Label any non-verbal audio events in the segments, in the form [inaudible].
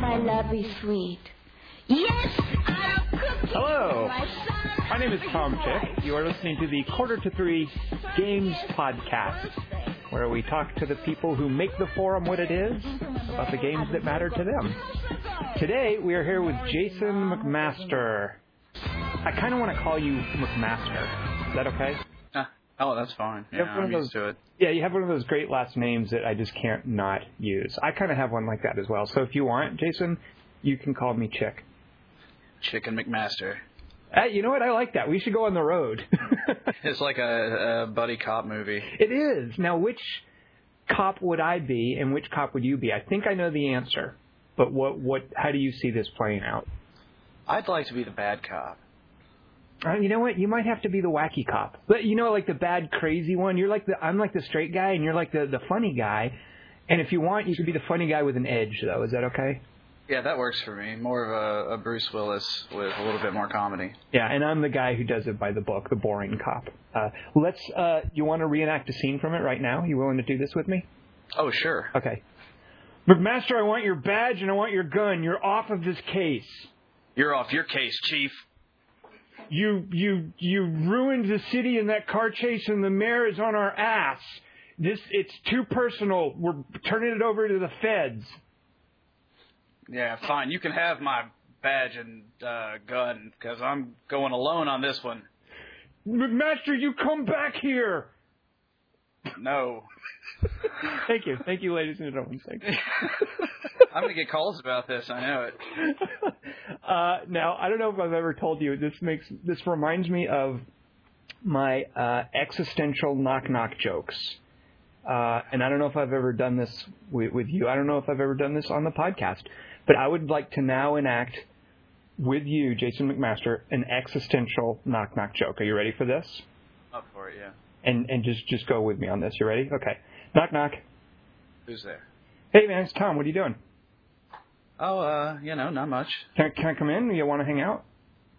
my lovely sweet. Yes, Hello. My name is Tom Chick. You are listening to the Quarter to Three Games Podcast, where we talk to the people who make the forum what it is about the games that matter to them. Today, we are here with Jason McMaster. I kind of want to call you McMaster. Is that okay? Ah, oh, that's fine. Yeah, I'm of used to it. Yeah, you have one of those great last names that I just can't not use. I kind of have one like that as well. So if you want, Jason, you can call me Chick. Chicken McMaster. Hey, you know what? I like that. We should go on the road. [laughs] It's like a, a buddy cop movie. It is. Now, which cop would I be, and which cop would you be? I think I know the answer, but what, what, how do you see this playing out? I'd like to be the bad cop. Uh, you know what? You might have to be the wacky cop, but you know, like the bad, crazy one. You're like the, I'm like the straight guy, and you're like the the funny guy. And if you want, you could be the funny guy with an edge, though. Is that okay? Yeah, that works for me. More of a, a Bruce Willis with a little bit more comedy. Yeah, and I'm the guy who does it by the book, the boring cop. Uh, let's. Uh, you want to reenact a scene from it right now? You willing to do this with me? Oh, sure. Okay. McMaster, I want your badge and I want your gun. You're off of this case. You're off your case, Chief. You you you ruined the city in that car chase, and the mayor is on our ass. This it's too personal. We're turning it over to the feds. Yeah, fine. You can have my badge and uh, gun because I'm going alone on this one. McMaster, you come back here. No. [laughs] Thank you, thank you, ladies and gentlemen. Thank you. [laughs] I'm going to get calls about this. I know it. [laughs] uh, now, I don't know if I've ever told you. This makes this reminds me of my uh, existential knock knock jokes. Uh, and I don't know if I've ever done this with, with you. I don't know if I've ever done this on the podcast. But I would like to now enact with you, Jason McMaster, an existential knock knock joke. Are you ready for this? Up for it, yeah. And and just just go with me on this. You ready? Okay. Knock knock. Who's there? Hey man, it's Tom. What are you doing? Oh, uh, you know, not much. Can I, can I come in? You want to hang out?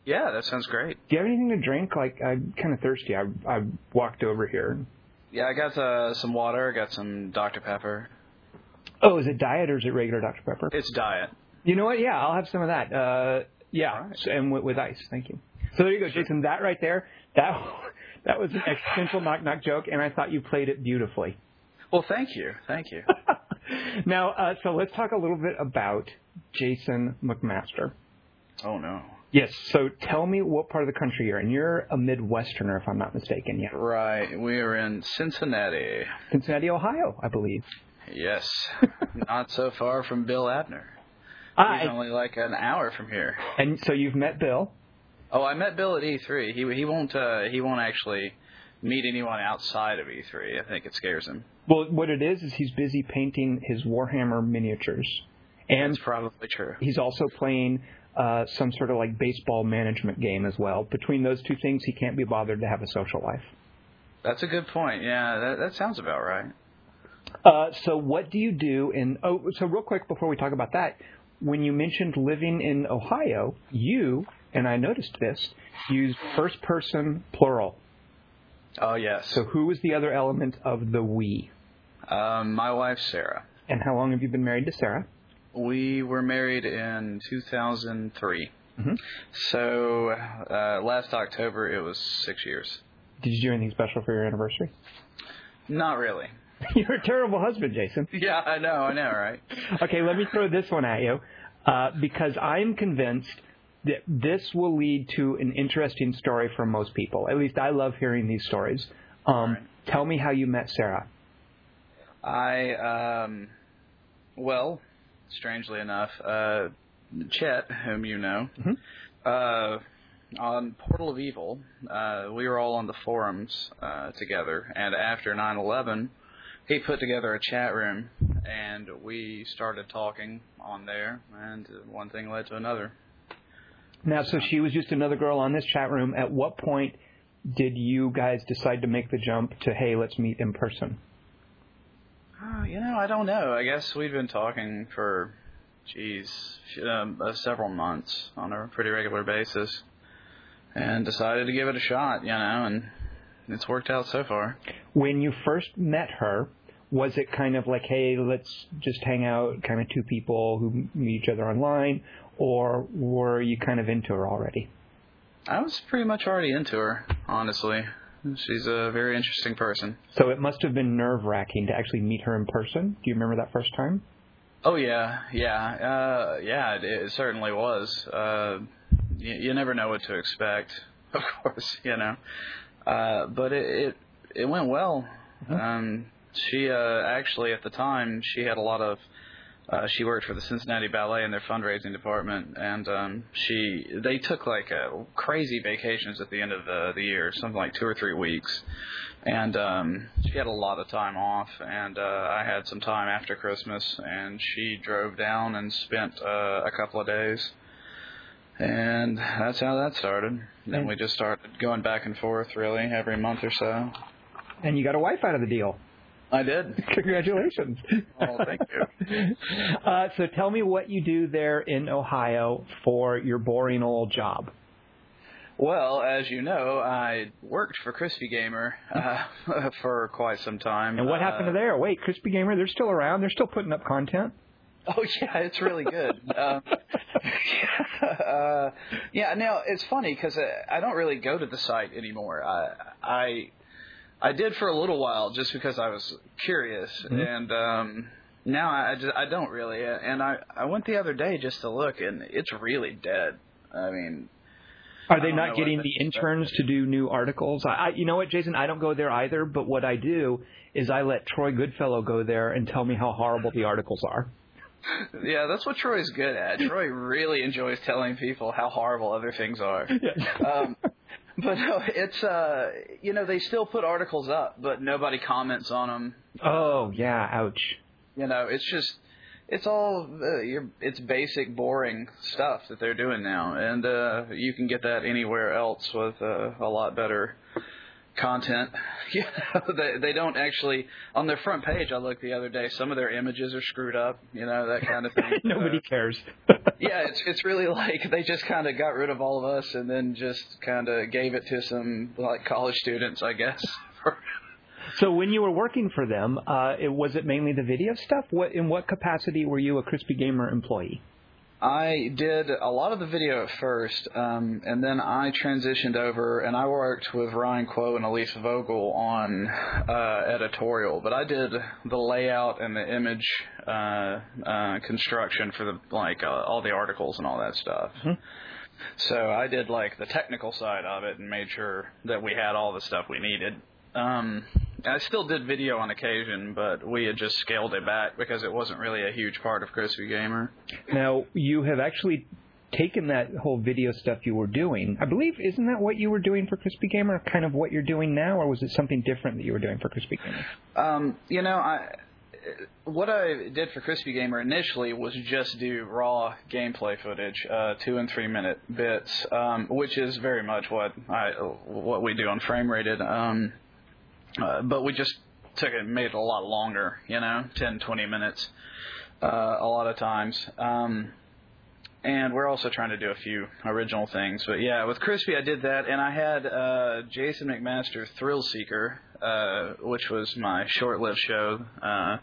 Yeah, that sounds great. Do you have anything to drink? Like I'm kind of thirsty. I I walked over here. Yeah, I got uh, some water. I got some Dr. Pepper. Oh, is it diet or is it regular Dr Pepper? It's diet. You know what? Yeah, I'll have some of that. Uh, yeah, so- and with, with ice. Thank you. So there you go, Jason. That right there. That [laughs] that was an existential knock knock joke, and I thought you played it beautifully. Well, thank you. Thank you. [laughs] now, uh, so let's talk a little bit about Jason McMaster. Oh, no. Yes. So tell me what part of the country you're in. You're a Midwesterner, if I'm not mistaken. Yeah. Right. We are in Cincinnati. Cincinnati, Ohio, I believe. Yes. [laughs] Not so far from Bill Abner. Ah, He's only like an hour from here. and so you've met Bill. Oh, I met Bill at E3. He he won't uh, he won't actually meet anyone outside of E3. I think it scares him. Well, what it is is he's busy painting his Warhammer miniatures, and That's probably true. he's also playing uh, some sort of like baseball management game as well. Between those two things, he can't be bothered to have a social life. That's a good point. Yeah, that that sounds about right. Uh, so, what do you do in? Oh, so real quick before we talk about that, when you mentioned living in Ohio, you and I noticed this used first person plural. Oh yes. So, who was the other element of the we? um, my wife Sarah. And how long have you been married to Sarah? We were married in 2003. Mhm. So uh, last October it was six years. Did you do anything special for your anniversary? Not really. [laughs] You're a terrible husband, Jason. Yeah, I know, I know, right? Okay, let me throw this one at you uh, because I'm convinced that this will lead to an interesting story for most people. At least I love hearing these stories. Um, Right. Tell me how you met Sarah. I um, well, strangely enough, uh, Chet, whom you know, Mhm. uh, on Portal of Evil, uh, we were all on the forums uh, together, and after 9/11, he put together a chat room, and we started talking on there, and one thing led to another. Now, so she was just another girl on this chat room. At what point did you guys decide to make the jump to, hey, let's meet in person? Uh, you know, I don't know. I guess we'd been talking for, geez, um, uh, several months on a pretty regular basis, and decided to give it a shot. You know, and it's worked out so far. When you first met her, was it kind of like, hey, let's just hang out, kind of two people who meet each other online, or were you kind of into her already? I was pretty much already into her, honestly. She's a very interesting person. So it must have been nerve wracking to actually meet her in person. Do you remember that first time? Oh yeah, yeah, uh, yeah. It, it certainly was. Uh, you, you never know what to expect, [laughs] of course, you know. Uh, but it, it it went well. Mm-hmm. Um, she uh, actually at the time she had a lot of uh, she worked for the Cincinnati Ballet in their fundraising department, and um, she they took like uh, crazy vacations at the end of the the year, something like two or three weeks, and um, she had a lot of time off, and uh, I had some time after Christmas, and she drove down and spent uh, a couple of days, and that's how that started. Then we just started going back and forth really every month or so. And you got a wife out of the deal. I did. [laughs] Congratulations. Oh, thank you. [laughs] Uh, so tell me what you do there in Ohio for your boring old job. Well, as you know, I worked for Crispy Gamer uh, [laughs] for quite some time. And what happened to Uh, there? Wait, Crispy Gamer, they're still around. They're still putting up content. Oh yeah, it's really good. um, uh, yeah, now it's funny because I don't really go to the site anymore. I I I did for a little while just because I was curious, Mhm. and um, now I just, I don't really. And I I went the other day just to look, and it's really dead. I mean, Are they not getting the interns to do new articles? I, I, you know what, Jason? I don't go there either. But what I do is I let Troy Goodfellow go there and tell me how horrible the articles are. [laughs] yeah, that's what Troy's good at. Troy really enjoys telling people how horrible other things are. [laughs] um, [laughs] but no, it's uh, you know, they still put articles up, but nobody comments on them. oh yeah, ouch. You know, it's just it's all uh, your it's basic boring stuff that they're doing now, and uh, you can get that anywhere else with uh, a lot better content. [laughs] You know, they they don't actually on their front page. I looked the other day. Some of their images are screwed up. You know that kind of thing. [laughs] Nobody Uh, cares. [laughs] yeah, it's it's really like they just kind of got rid of all of us and then just kind of gave it to some like college students, I guess. So when you were working for them, uh, it, was it mainly the video stuff? What in what capacity were you a Crispy Gamer employee? I did a lot of the video at first, um, and then I transitioned over and I worked with Ryan Kuo and Elise Vogel on uh, editorial. But I did the layout and the image uh, uh, construction for the like uh, all the articles and all that stuff. Mhm. So I did like the technical side of it and made sure that we had all the stuff we needed. Um, I still did video on occasion, but we had just scaled it back because it wasn't really a huge part of Crispy Gamer. Now you have actually taken that whole video stuff you were doing. I believe isn't that what you were doing for Crispy Gamer? Kind of what you're doing now, or was it something different that you were doing for Crispy Gamer? Um, you know, I what I did for Crispy Gamer initially was just do raw gameplay footage, uh, two and three minute bits, um, which is very much what I what we do on Frame Rated. Um, uh, but we just took it and made it a lot longer, you know, 10, 20 minutes, uh, a lot of times. Um, and we're also trying to do a few original things. But yeah, with Crispy, I did that, and I had uh, Jason McMaster Thrill Seeker, uh, which was my short-lived show, uh,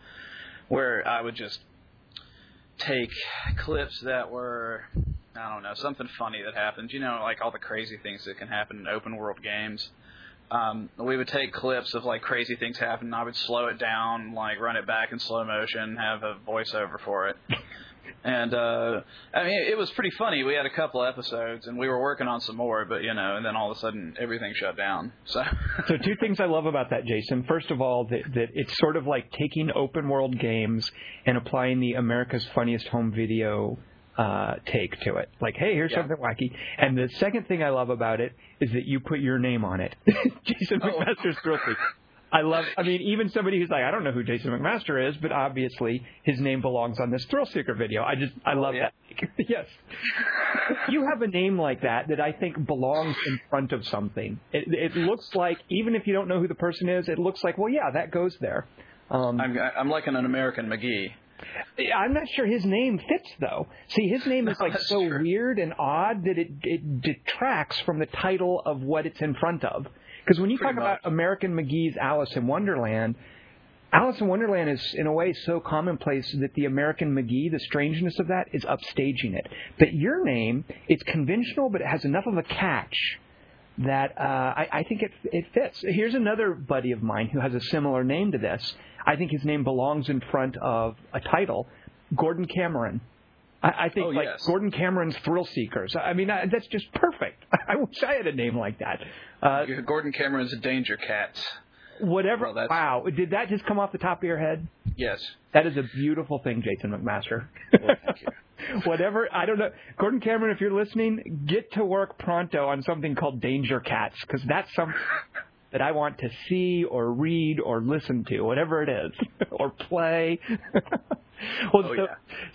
where I would just take clips that were, I don't know, something funny that happened. You know, like all the crazy things that can happen in open-world games. Um, we would take clips of like crazy things happen. And I would slow it down, like run it back in slow motion, have a voiceover for it. [laughs] And uh I mean it was pretty funny. We had a couple episodes and we were working on some more, but you know, and then all of a sudden everything shut down. So [laughs] So two things I love about that, Jason. First of all, that, that it's sort of like taking open world games and applying the America's Funniest Home Video uh, take to it. Like, hey, here's Yeah. something wacky. And the second thing I love about it is that you put your name on it, [laughs] Jason Oh. McMaster's Thrill Seeker. I love. I mean, even somebody who's like, I don't know who Jason McMaster is, but obviously his name belongs on this Thrill Seeker video. I just, I love yeah. that. [laughs] yes. you have a name like that that I think belongs in front of something. It, it looks like, even if you don't know who the person is, it looks like, well, yeah, that goes there. Um, I'm I'm like an American McGee. I'm not sure his name fits though. See, his name is No, like so true. weird and odd that it it detracts from the title of what it's in front of. Because when you Pretty talk about. American McGee's Alice in Wonderland, Alice in Wonderland is in a way so commonplace that the American McGee, the strangeness of that, is upstaging it. But your name, it's conventional, but it has enough of a catch that uh, I, I think it it fits. Here's another buddy of mine who has a similar name to this. I think his name belongs in front of a title, Gordon Cameron. I, I think Oh, like yes. Gordon Cameron's Thrill Seekers. I mean, I, that's just perfect. [laughs] I wish I had a name like that. Uh, Gordon Cameron's Danger Cats. whatever. Well, wow, did that just come off the top of your head? Yes. That is a beautiful thing, Jason McMaster. Well, thank you. [laughs] Whatever, I don't know. Gordon Cameron, if you're listening, get to work pronto on something called Danger Cats, because that's something that I want to see or read or listen to, whatever it is, [laughs] or play. well, Oh, so, yeah.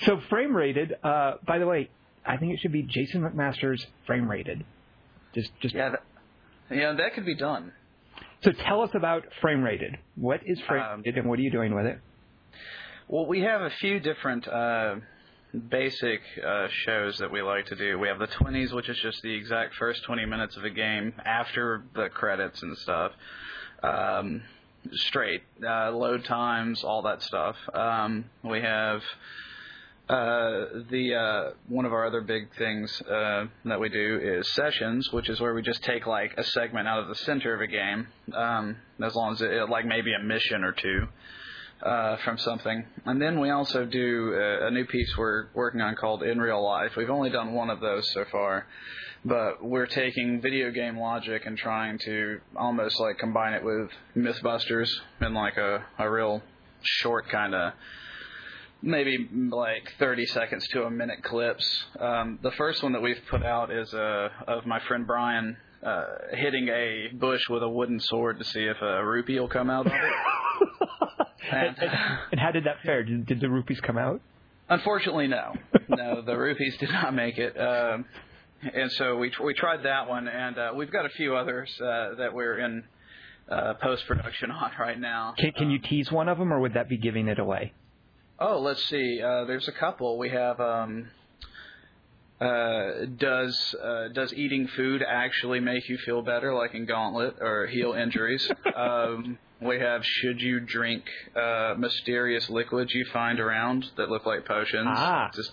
so frame rated. Uh, by the way, I think it should be Jason McMaster's frame rated. Just, just. Yeah. That, yeah, that could be done. So tell us about frame rated. What is frame Um, rated, and what are you doing with it? Well, we have a few different uh, basic uh, shows that we like to do. We have the 20s, which is just the exact first 20 minutes of a game after the credits and stuff. Um, straight uh, load times, all that stuff. Um, we have uh, the uh, one of our other big things uh, that we do is sessions, which is where we just take like a segment out of the center of a game, um, as long as it like maybe a mission or two uh, from something. And then we also do uh, a new piece we're working on called In Real Life. We've only done one of those so far, but we're taking video game logic and trying to almost like combine it with Mythbusters in like a, a real short kind of maybe like 30 seconds to a minute clips. Um, the first one that we've put out is uh, of my friend Brian uh, hitting a bush with a wooden sword to see if a rupee will come out of it. [laughs] and, [laughs] and, how did that fare? Did, did the rupees come out? Unfortunately, no. [laughs] No, the rupees did not make it. Um, and so we we tried that one, and uh, we've got a few others uh, that we're in uh, post production on right now. Can, can you tease one of them, or would that be giving it away? Oh, let's see. Uh, there's a couple. We have. Um, uh, does uh, does eating food actually make you feel better, like in Gauntlet, or heal injuries? [laughs] um, we have should you drink uh, mysterious liquids you find around that look like potions? Ah. Just,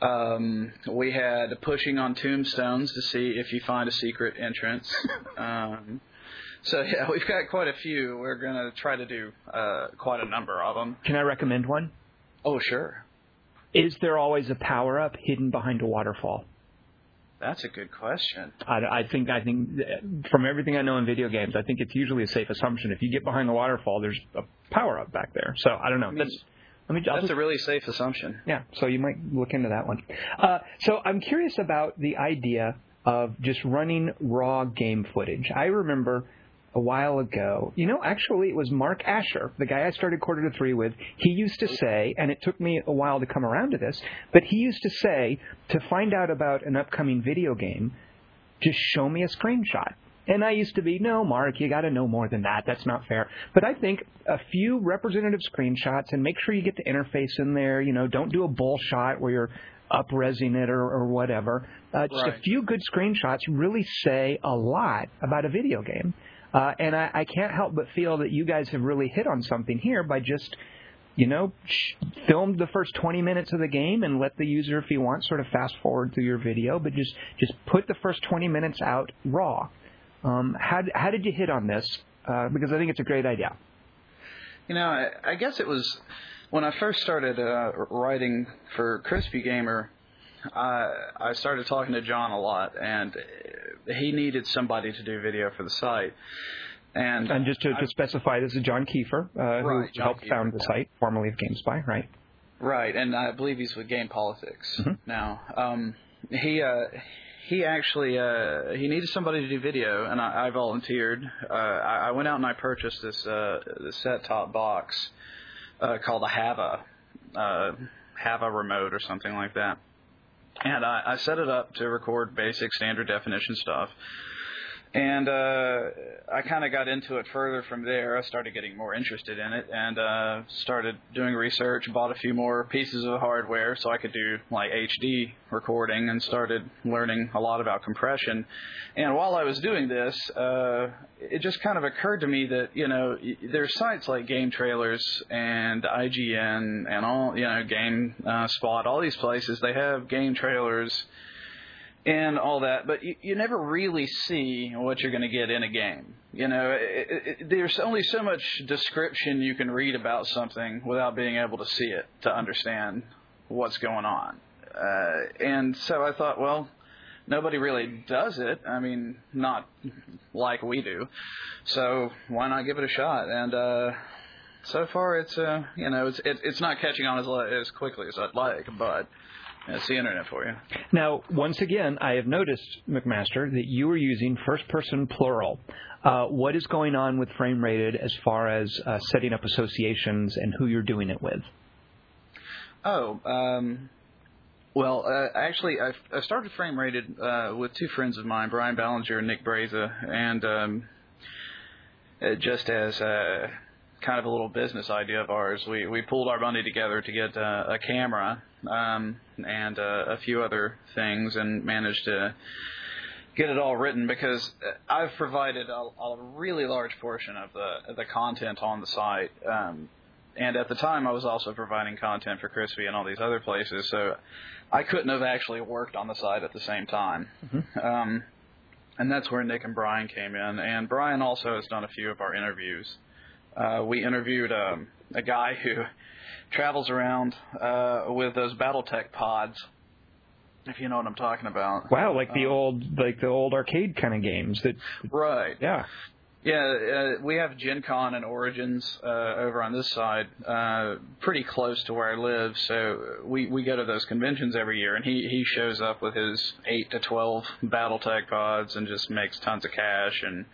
um, we had pushing on tombstones to see if you find a secret entrance. [laughs] um, so yeah, we've got quite a few. We're gonna try to do uh, quite a number of them. Can I recommend one? Oh sure. Is there always a power up hidden behind a waterfall? That's a good question. I, I think I think from everything I know in video games, I think it's usually a safe assumption. If you get behind the waterfall, there's a power up back there. So I don't know. mean, That's, let me. That's just- a really safe assumption. Yeah, so you might look into that one. Uh, so I'm curious about the idea of just running raw game footage. I remember a while ago, you know, actually it was Mark Asher, the guy I started quarter to three with. He used to say, and it took me a while to come around to this, but he used to say to find out about an upcoming video game, just show me a screenshot. And I used to be, no, Mark, you got to know more than that. That's not fair. But I think a few representative screenshots and make sure you get the interface in there. You know, don't do a bull shot where you're upresing it or, or whatever. Uh, just a few good screenshots really say a lot about a video game. Uh, and I, I can't help but feel that you guys have really hit on something here by just you know, sh- film the first 20 minutes of the game and let the user, if he wants, sort of fast forward through your video, but just just put the first 20 minutes out raw. Um, how how did you hit on this? Uh, because I think it's a great idea. You know, I, I guess it was when I first started uh, writing for Crispy Gamer. I I started talking to John a lot, and he needed somebody to do video for the site. And, And just to, I- to specify, this is John Keefer, uh, who John helped Keefer. found the site, formerly of GameSpy, right? Right, and I believe he's with Game Politics Mhm. now. Um, he uh, he actually uh, he needed somebody to do video, and I, I volunteered. Uh, I, I went out and I purchased this uh, this set top box uh, called a Hava uh, Hava remote or something like that, and I, I set it up to record basic standard definition stuff. And uh, I kind of got into it further from there. I started getting more interested in it and uh, started doing research. Bought a few more pieces of hardware so I could do like HD recording, and started learning a lot about compression. And while I was doing this, uh, it just kind of occurred to me that you know there's sites like Game Trailers and IGN and all you know Game uh, Spot, all these places they have game trailers and all that, but you, you never really see what you're going to get in a game. You know, it, it, there's only so much description you can read about something without being able to see it to understand what's going on. Uh, and so I thought, well, nobody really does it. I mean, not like we do. So why not give it a shot? And uh, so far, it's uh, you know, it's it, it's not catching on as as quickly as I'd like, but that's the internet for you. Now, once again, I have noticed, McMaster, that you are using first person plural. Uh, what is going on with Frame Rated as far as uh, setting up associations and who you're doing it with? Oh, um, well, uh, actually, I, I started Frame Rated uh, with two friends of mine, Brian Ballinger and Nick Braza, and um, uh, just as uh, kind of a little business idea of ours. We we pulled our money together to get uh, a camera um, and uh, a few other things, and managed to get it all written because I've provided a, a really large portion of the the content on the site. Um, and at the time, I was also providing content for Crispy and all these other places, so I couldn't have actually worked on the site at the same time. Mm-hmm. Um, and that's where Nick and Brian came in. And Brian also has done a few of our interviews uh, we interviewed um, a guy who travels around uh, with those BattleTech pods. If you know what I'm talking about. Wow, like the um, old, like the old arcade kind of games that. Right. Yeah. Yeah, uh, we have Gen Con and Origins uh, over on this side, uh, pretty close to where I live. So we we go to those conventions every year, and he he shows up with his eight to twelve BattleTech pods and just makes tons of cash and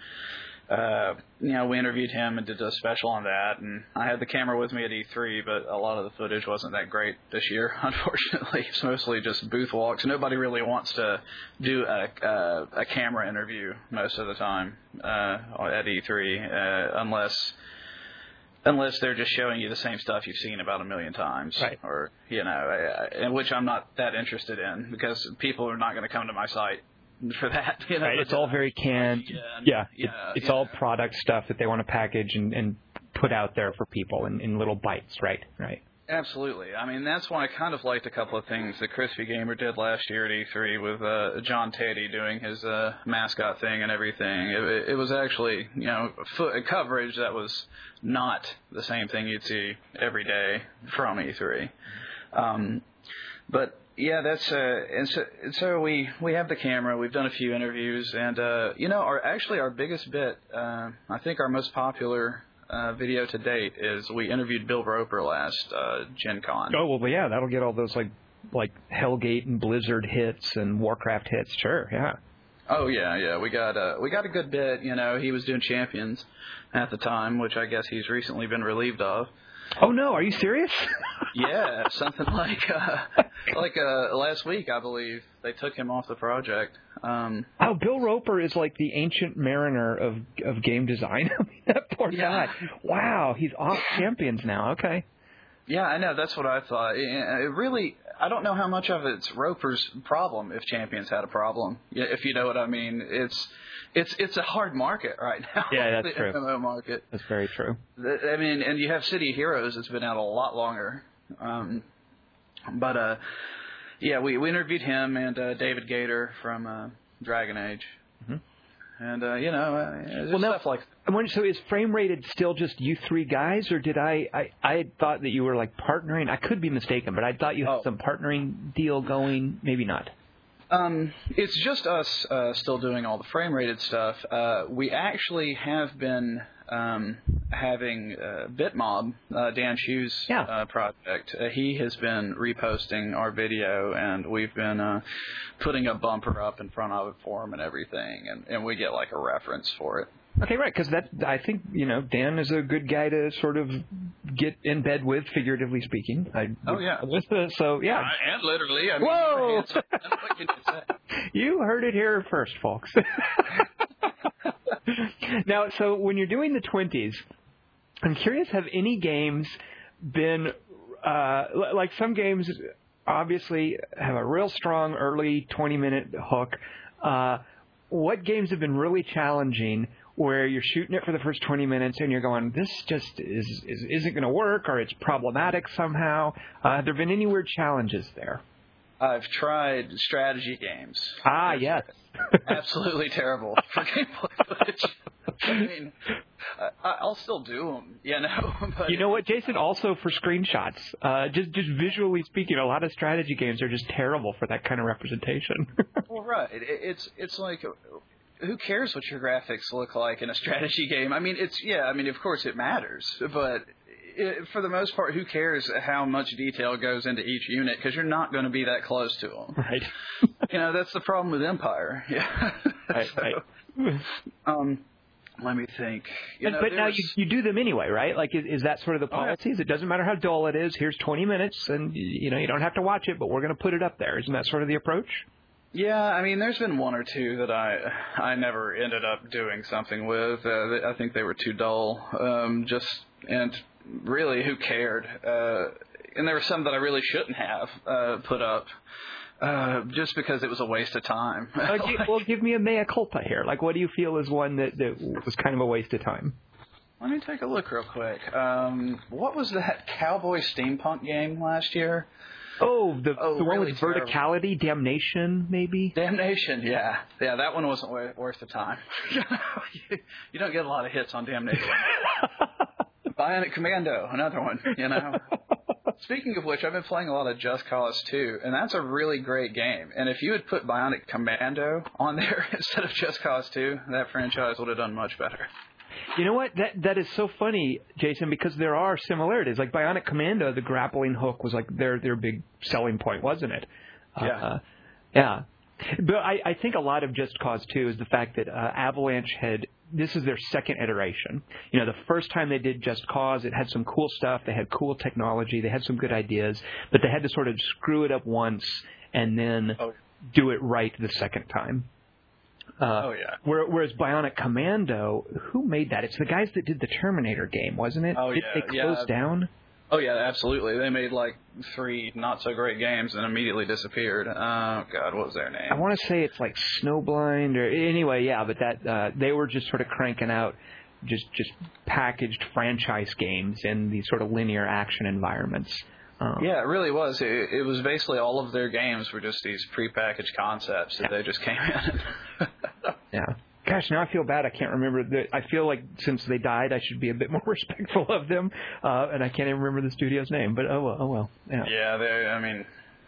uh, you know, we interviewed him and did a special on that. And I had the camera with me at E3, but a lot of the footage wasn't that great this year, [laughs] unfortunately. It's mostly just booth walks. Nobody really wants to do a a, a camera interview most of the time uh, at E3, uh, unless unless they're just showing you the same stuff you've seen about a million times, right. or you know, in which I'm not that interested in because people are not going to come to my site [laughs] for that. You know, right. It's all very canned. Yeah, yeah, yeah it's, it's yeah. all product stuff that they want to package and, and put out there for people in, in little bites. Right, right. Absolutely. I mean, that's why I kind of liked a couple of things that Crispy Gamer did last year at E3 with uh, John Teti doing his uh, mascot thing and everything. It, it was actually, you know, fo- coverage that was not the same thing you'd see every day from E3. Um, but yeah, that's uh, and so, and so we we have the camera. We've done a few interviews, and uh, you know, our actually our biggest bit, uh, I think our most popular uh, video to date is we interviewed Bill Roper last uh, Gen Con. Oh well, yeah, that'll get all those like like Hellgate and Blizzard hits and Warcraft hits. Sure, yeah. Oh yeah, yeah. We got uh, we got a good bit. You know, he was doing Champions at the time, which I guess he's recently been relieved of. Oh no, are you serious? [laughs] yeah, something like uh, like uh, last week, I believe they took him off the project. Um, oh, Bill Roper is like the ancient mariner of of game design. [laughs] I mean, that poor yeah. guy. Wow, he's off champions now. Okay. Yeah, I know. That's what I thought. It really, I don't know how much of it's Roper's problem if Champions had a problem. If you know what I mean, it's it's it's a hard market right now. Yeah, that's [laughs] the true. MMO market. That's very true. I mean, and you have City Heroes that's been out a lot longer. Um, but uh, yeah, we we interviewed him and uh, David Gaider from uh, Dragon Age. Mm-hmm. And uh, you know, uh, well, now, stuff like. I'm so is frame rated still just you three guys, or did I, I? I thought that you were like partnering. I could be mistaken, but I thought you had oh. some partnering deal going. Maybe not. Um, it's just us uh, still doing all the frame rated stuff. Uh, we actually have been um, having uh, Bitmob, uh, Dan Hsu's yeah. uh, project. Uh, he has been reposting our video, and we've been uh, putting a bumper up in front of it for him and everything, and, and we get like a reference for it. Okay, right, because that I think you know Dan is a good guy to sort of get in bed with, figuratively speaking. I, oh yeah, with the, so yeah, uh, and literally. I mean, Whoa! what can you, [laughs] you heard it here first, folks. [laughs] [laughs] now, so when you're doing the twenties, I'm curious: have any games been uh, like some games? Obviously, have a real strong early 20 minute hook. Uh, what games have been really challenging where you're shooting it for the first 20 minutes and you're going, this just is, is isn't going to work or it's problematic somehow? Uh, have there been any weird challenges there? I've tried strategy games. Ah, yes. [laughs] Absolutely terrible [laughs] for gameplay. [laughs] I mean, I, I'll still do them, you know. But You know what, Jason? Also for screenshots, uh, just just visually speaking, a lot of strategy games are just terrible for that kind of representation. Well, right. It, it's it's like, who cares what your graphics look like in a strategy game? I mean, it's yeah. I mean, of course it matters, but it, for the most part, who cares how much detail goes into each unit? Because you're not going to be that close to them. right. [laughs] You know, that's the problem with Empire. [laughs] Yeah. Right, So, right. Um, let me think. You know, but now there's- you, you do them anyway, right? Like, is, is that sort of the Oh, yeah. It doesn't matter how dull it is. Here's 20 minutes, and you know you don't have to watch it, but we're going to put it up there. Isn't that sort of the approach? Yeah, I mean, there's been one or two that I I never ended up doing something with. Uh, I think they were too dull. Um, just and really, who cared? Uh, and there were some that I really shouldn't have uh, put up, uh, just because it was a waste of time. Uh, gi- [laughs] well, give me a mea culpa here. Like, what do you feel is one that, that was kind of a waste of time? Let me take a look real quick. Um, what was that cowboy steampunk game last year? Oh, the Oh, the one really with terrible. verticality, damnation, maybe. Damnation, yeah, yeah, that one wasn't wa- worth the time. [laughs] you don't get a lot of hits on Damnation. [laughs] Bionic Commando, another one. You know. [laughs] Speaking of which, I've been playing a lot of Just Cause 2, and that's a really great game. And if you had put Bionic Commando on there [laughs] instead of Just Cause 2, that franchise would have done much better. You know what? That that is so funny, Jason, because there are similarities. Like Bionic Commando, the grappling hook was like their their big selling point, wasn't it? Yeah. Uh, yeah. But I, I think a lot of Just Cause 2 is the fact that uh, Avalanche had this is their second iteration. You know, the first time they did Just Cause, it had some cool stuff. They had cool technology. They had some good ideas, but they had to sort of screw it up once and then Oh. do it right the second time. Uh, Oh, yeah. where- Whereas Bionic Commando, who made that? It's the guys that did the Terminator game, wasn't it? Oh, did yeah, they close yeah. down? Oh yeah, absolutely. They made like three not so great games and immediately disappeared. Oh God, what was their name? I want to say it's like Snowblind or anyway, yeah. But that uh, they were just sort of cranking out just just packaged franchise games in these sort of linear action environments. Um, Yeah, it really was. It, it was basically all of their games were just these prepackaged concepts that they just came in. [laughs] Yeah. Gosh, now I feel bad. I can't remember. The, I feel like since they died, I should be a bit [laughs] more respectful of them, uh, and I can't even remember the studio's name. But oh well, oh well. Yeah. yeah, they. I mean,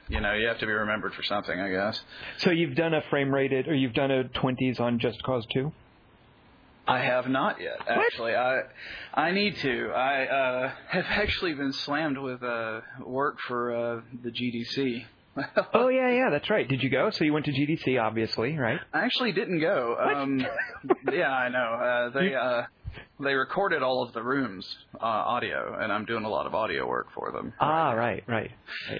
you know, you have to be remembered for something, I guess. So you've done a frame rated, or you've done a 20s on Just Cause 2? I have not yet, actually. I I need to. I uh, have actually been slammed with uh, work for uh, the GDC. Oh [laughs] yeah, yeah, that's right. Did you go? So you went to GDC, obviously, right? I actually didn't go. Um, yeah, I know. Uh, they uh, they recorded all of the rooms uh, audio, and I'm doing a lot of audio work for them. Ah, right, right.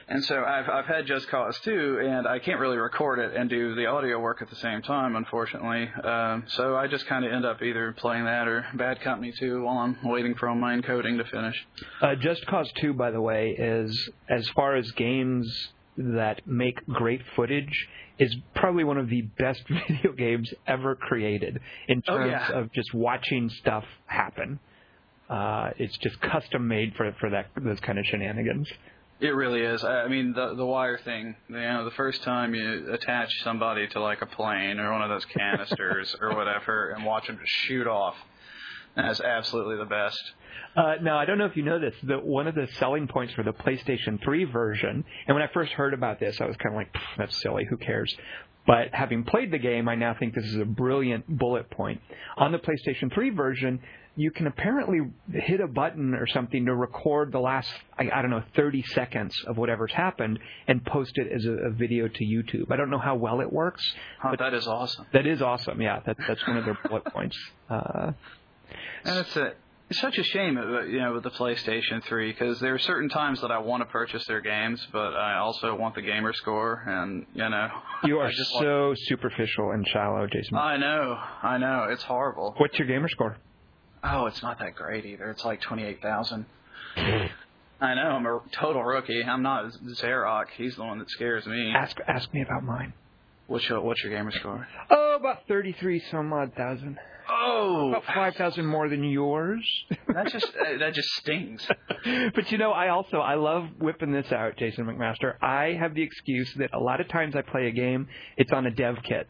And so I've I've had Just Cause 2, and I can't really record it and do the audio work at the same time, unfortunately. Um, so I just kind of end up either playing that or Bad Company 2 while I'm waiting for all my encoding to finish. Uh, Just Cause 2, by the way, is as far as games that make great footage, is probably one of the best [laughs] video games ever created in Oh, terms yeah. of just watching stuff happen. Uh, it's just custom made for for that those kind of shenanigans. It really is. I I mean, the the wire thing. You know, the first time you attach somebody to like a plane or one of those canisters or whatever, and watch them just shoot off, that's absolutely the best. Uh, now, I don't know if you know this, that one of the selling points for the PlayStation 3 version, and when I first heard about this, I was kind of like, that's silly, who cares? But having played the game, I now think this is a brilliant bullet point. On the PlayStation 3 version, you can apparently hit a button or something to record the last, I, I don't know, 30 seconds of whatever's happened and post it as a, a video to YouTube. I don't know how well it works, but that is awesome. that is awesome. Yeah, that, that's one of their bullet [laughs] points. Uh, And it's a It's such a shame, uh, you know, with the PlayStation 3 because there are certain times that I want to purchase their games, but I also want the gamer score, and you know. [laughs] You are just so superficial and shallow, Jason. I know, I know, it's horrible. What's your gamer score? Oh, it's not that great either. It's like twenty-eight thousand. [laughs] I know, I'm a total rookie. I'm not Xerox. He's the one that scares me. Ask ask me about mine. What's your What's your gamer score? Oh, about thirty-three some odd thousand. Oh, About five thousand more than yours. that just uh, that just stings. [laughs] but you know, I also I love whipping this out, Jason McMaster. I have the excuse that a lot of times I play a game, it's on a dev kit.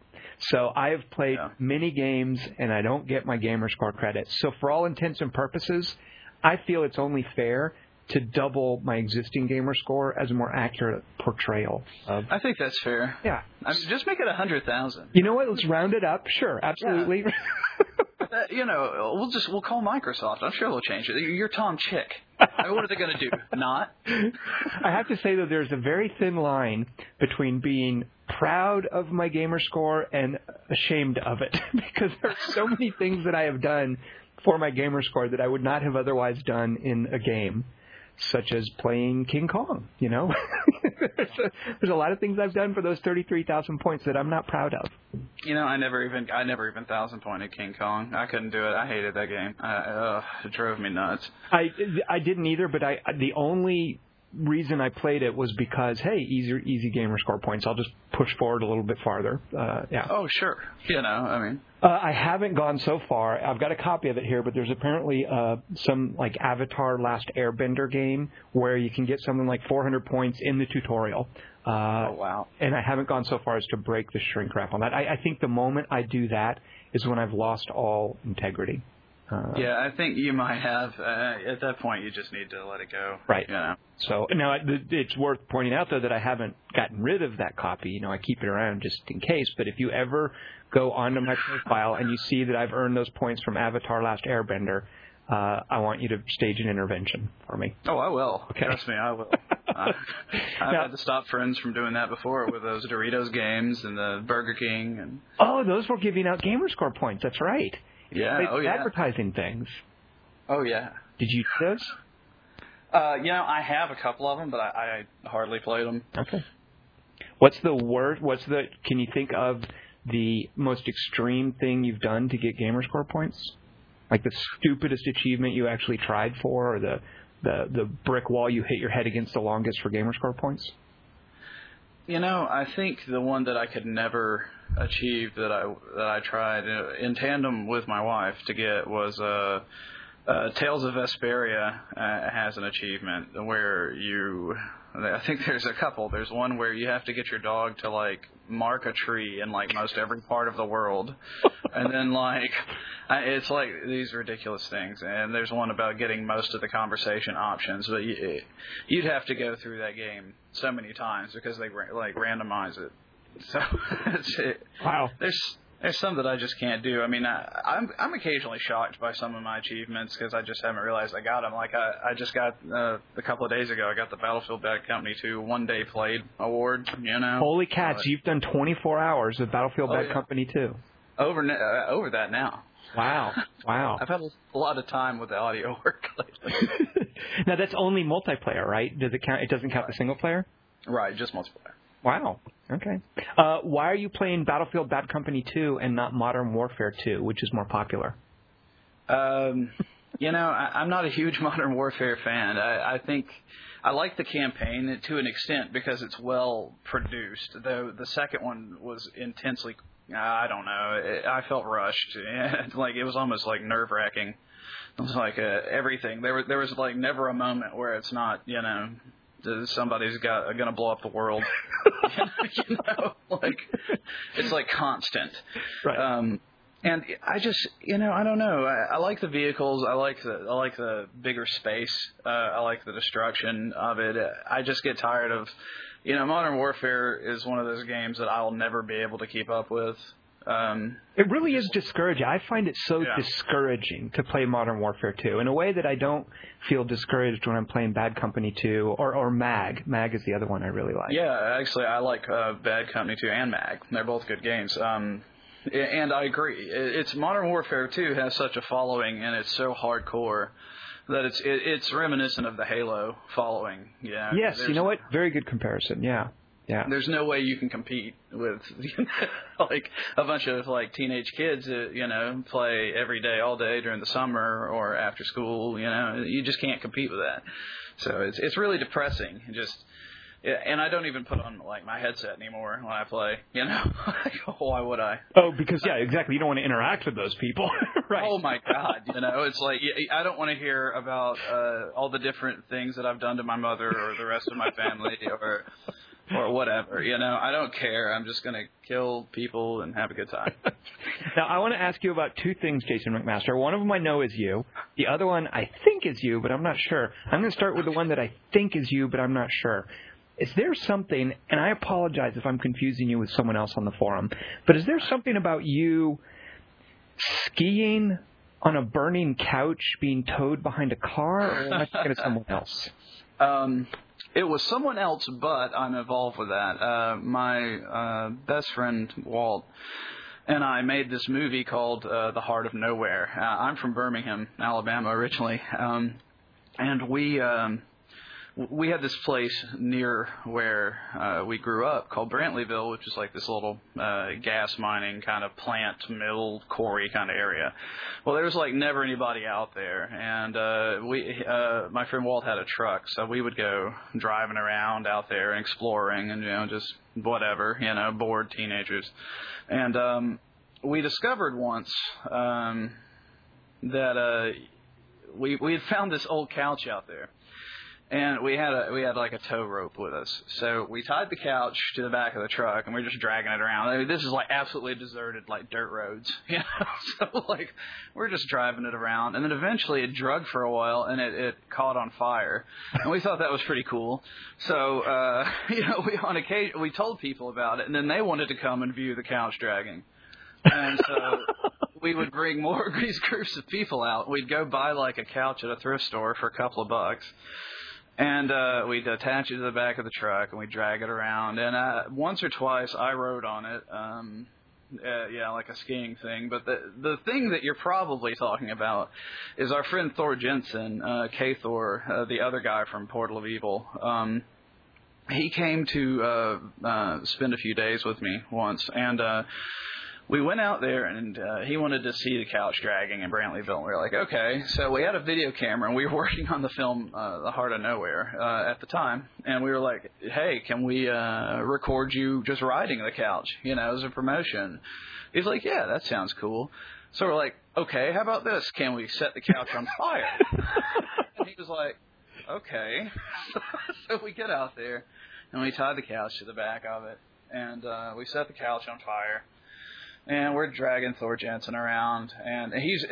So I have played Yeah. many games and I don't get my gamer score credit. So for all intents and purposes, I feel it's only fair to double my existing gamer score as a more accurate portrayal of I think that's fair. yeah. I mean, just make it a hundred thousand. You know what? Let's round it up. Sure, absolutely. [laughs] Uh, you know, we'll just we'll call Microsoft. I'm sure they'll change it. You're Tom Chick. I mean, what are they going to do? [laughs] Not? I have to say that there's a very thin line between being proud of my gamer score and ashamed of it [laughs] because there are so many things that I have done for my gamer score that I would not have otherwise done in a game, such as playing King Kong. You know, there's, [laughs] a, there's a lot of things I've done for those 33,000 points that I'm not proud of. You know, I never even I never even thousand pointed King Kong. I couldn't do it. I hated that game. I, uh, it drove me nuts. I I didn't either, but I the only reason I played it was because hey, easy easy gamer score points. I'll just push forward a little bit farther. Uh, yeah. Oh sure. You know, I mean, Uh, I haven't gone so far. I've got a copy of it here, but there's apparently uh, some like Avatar Last Airbender game where you can get something like 400 points in the tutorial. Uh, oh wow. and I haven't gone so far as to break the shrink wrap on that. I, I think the moment I do that is when I've lost all integrity. Uh, Yeah, I think you might have. Uh, at that point, you just need to let it go. Right. You know. So now it's worth pointing out though that I haven't gotten rid of that copy. You know, I keep it around just in case. But if you ever go onto my profile and you see that I've earned those points from Avatar: Last Airbender, uh, I want you to stage an intervention for me. Oh, I will. Okay. Trust me, I will. [laughs] Uh, I've Now- had to stop friends from doing that before with those Doritos games and the Burger King and Oh, those were giving out gamer score points. That's right. Yeah. Oh yeah. Advertising things. Oh yeah. Did you do those? Uh, you know, I have a couple of them, but I, I hardly played them. Okay. What's the worst? What's the? Can you think of the most extreme thing you've done to get gamer score points? Like the stupidest achievement you actually tried for, or the the the brick wall you hit your head against the longest for gamer score points? You know, I think the one that I could never achieve that I that I tried uh, in tandem with my wife to get was uh, uh, Tales of Vesperia uh, has an achievement where you. I think there's a couple. There's one where you have to get your dog to like mark a tree in like most every part of the world, [laughs] and then like I- it's like these ridiculous things. And there's one about getting most of the conversation options, but you, you'd have to go through that game so many times because they like randomize it. So [laughs] Wow. there's there's some that I just can't do. I mean, I, I'm I'm occasionally shocked by some of my achievements because I just haven't realized I got them. Like I I just got uh, a couple of days ago I got the Battlefield Bad Company 2 one day played award. You know, Holy cats! You've done 24 hours of Battlefield Oh, Bad yeah. Company 2. over uh, over that now. Wow. [laughs] Wow. I've had a lot of time with the audio [laughs] work lately. now that's only multiplayer, right? Does it count? It doesn't count the single player. right, just multiplayer. Wow. Okay. Uh, why are you playing Battlefield Bad Company 2 and not Modern Warfare 2, which is more popular? Um, [laughs] you know, I, I'm not a huge [laughs] Modern Warfare fan. I, I think I like the campaign to an extent because it's well produced. Though the second one was intensely, I don't know, it, I felt rushed. [laughs] like it was almost like nerve wracking. It was like uh, everything. There was there was like never a moment where it's not, you know. Somebody's got gonna blow up the world, [laughs] [laughs] you know. Like it's like constant. Right. Um, and I just, you know, I don't know. I, I like the vehicles. I like the, I like the bigger space. Uh, I like the destruction of it. I just get tired of, you know, Modern Warfare is one of those games that I'll never be able to keep up with. Um, It really is discouraging. I find it so Yeah. discouraging to play Modern Warfare 2 in a way that I don't feel discouraged when I'm playing Bad Company 2 or, or MAG. MAG is the other one I really like. yeah, actually, I like uh, Bad Company 2 and Mag. They're both good games. Um, and I agree. It's Modern Warfare 2 has such a following, and it's so hardcore that it's it, it's reminiscent of the Halo following. Yeah. Yes, There's- you know what? Very good comparison. Yeah, yeah. There's no way you can compete with [laughs] like a bunch of like teenage kids that you know play every day, all day during the summer or after school. You know, you just can't compete with that. So it's it's really depressing. Just and I don't even put on like my headset anymore when I play. You know, [laughs] why would I? Oh, because yeah, exactly. You don't want to interact with those people, [laughs] right? Oh my God! You know, it's like y- I don't want to hear about uh, all the different things that I've done to my mother or the rest of my family or or whatever. You know, I don't care. I'm just gonna kill people and have a good time. [laughs] Now, I want to ask you about two things, Jason McMaster. One of them I know is you. The other one I think is you, but I'm not sure. I'm going to start with the one that I think is you, but I'm not sure. Is there something, and I apologize if I'm confusing you with someone else on the forum, but is there something about you skiing on a burning couch being towed behind a car, or am I thinking of someone else? [laughs] Um, it was someone else, but I'm involved with that. Uh, my uh, best friend Walt and I made this movie called uh, The Heart of Nowhere. Uh, I'm from Birmingham, Alabama originally, um, and we um, we had this place near where uh, we grew up called Brantleyville, which is like this little uh, gas mining kind of plant mill quarry kind of area. Well, there was like never anybody out there, and uh, we uh, my friend Walt had a truck, so we would go driving around out there and exploring, and you know just whatever, you know, bored teenagers, and um, we discovered once um, that uh, we we had found this old couch out there and we had a we had like a tow rope with us. So we tied the couch to the back of the truck, and we are just dragging it around. I mean, this is like absolutely deserted, like dirt roads, [laughs] you know. So like we're just driving it around, and then eventually it drug for a while, and it, it caught on fire, and we thought that was pretty cool. So uh, [laughs] you know, we on occasion we told people about it, and then they wanted to come and view the couch dragging, and so. We would bring more [laughs] of these groups of people out. We'd go buy like a couch at a thrift store for a couple of bucks, and uh, we'd attach it to the back of the truck and we'd drag it around. And uh, once or twice I rode on it, um, uh, yeah, like a skiing thing. But the the thing that you're probably talking about is our friend Thor Jensen, uh, K Thor, uh, the other guy from Portal of Evil. Um, he came to uh, uh, spend a few days with me once, and uh, we went out there and uh, he wanted to see the couch dragging in Brantleyville. And we were like, okay. So we had a video camera and we were [laughs] working on the film uh, The Heart of Nowhere uh, at the time. And we were like, hey, can we uh, record you just riding the couch, you know, as a promotion? He's like, yeah, that sounds cool. So we're like, okay, how about this? Can we set the couch on fire? [laughs] and he was like, okay. [laughs] so we get out there and we tie the couch to the back of it. And uh, we set the couch on fire and we're dragging Thor Jensen around, and he's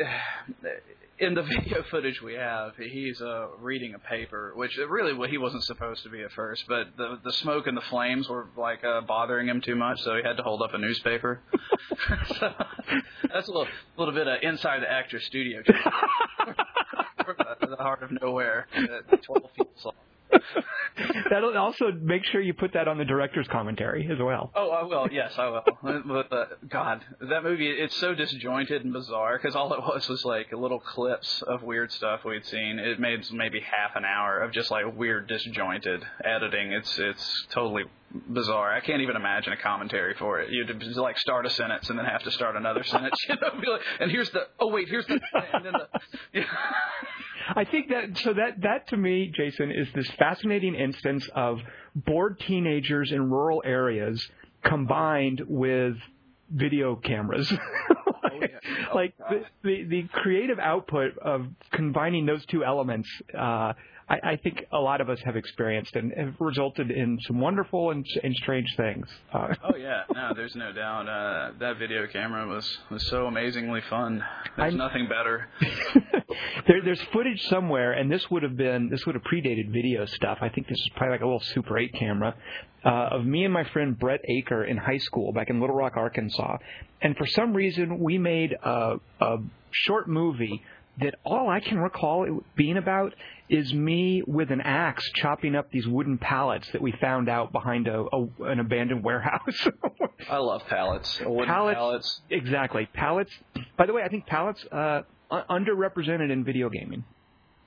in the [laughs] video footage we have. He's uh, reading a paper, which really what he wasn't supposed to be at first, but the the smoke and the flames were like uh, bothering him too much, so he had to hold up a newspaper. [laughs] so that's a little little bit of inside the actor studio. [laughs] the heart of nowhere, uh, twelve feet long. [laughs] That'll also make sure you put that on the director's commentary as well. Oh, I will. Yes, I will. [laughs] But uh, God, that movie, it's so disjointed and bizarre because all it was was like little clips of weird stuff we'd seen. It made maybe half an hour of just like weird disjointed editing. It's it's totally bizarre. I can't even imagine a commentary for it. You'd like start a sentence and then have to start another [laughs] sentence. You know, be like, and here's the oh wait, here's the and then the. [laughs] Yeah. I think that so that that to me, Jason, is this fascinating instance of bored teenagers in rural areas combined with video cameras. [laughs] like Oh, like the, the the creative output of combining those two elements. Uh, I, I think a lot of us have experienced and have resulted in some wonderful and, and strange things. Uh, Oh yeah, no, there's no doubt. Uh, that video camera was was so amazingly fun. There's I'm- nothing better. [laughs] there, there's footage somewhere, and this would have been this would have predated video stuff. I think this is probably like a little Super 8 camera uh, of me and my friend Brett Aker in high school back in Little Rock, Arkansas. And for some reason, we made a, a short movie that all I can recall it being about is me with an axe chopping up these wooden pallets that we found out behind a, a an abandoned warehouse. [laughs] I love pallets. Wooden Pallets- pallets. exactly, pallets. By the way, I think pallets uh, un- underrepresented in video gaming.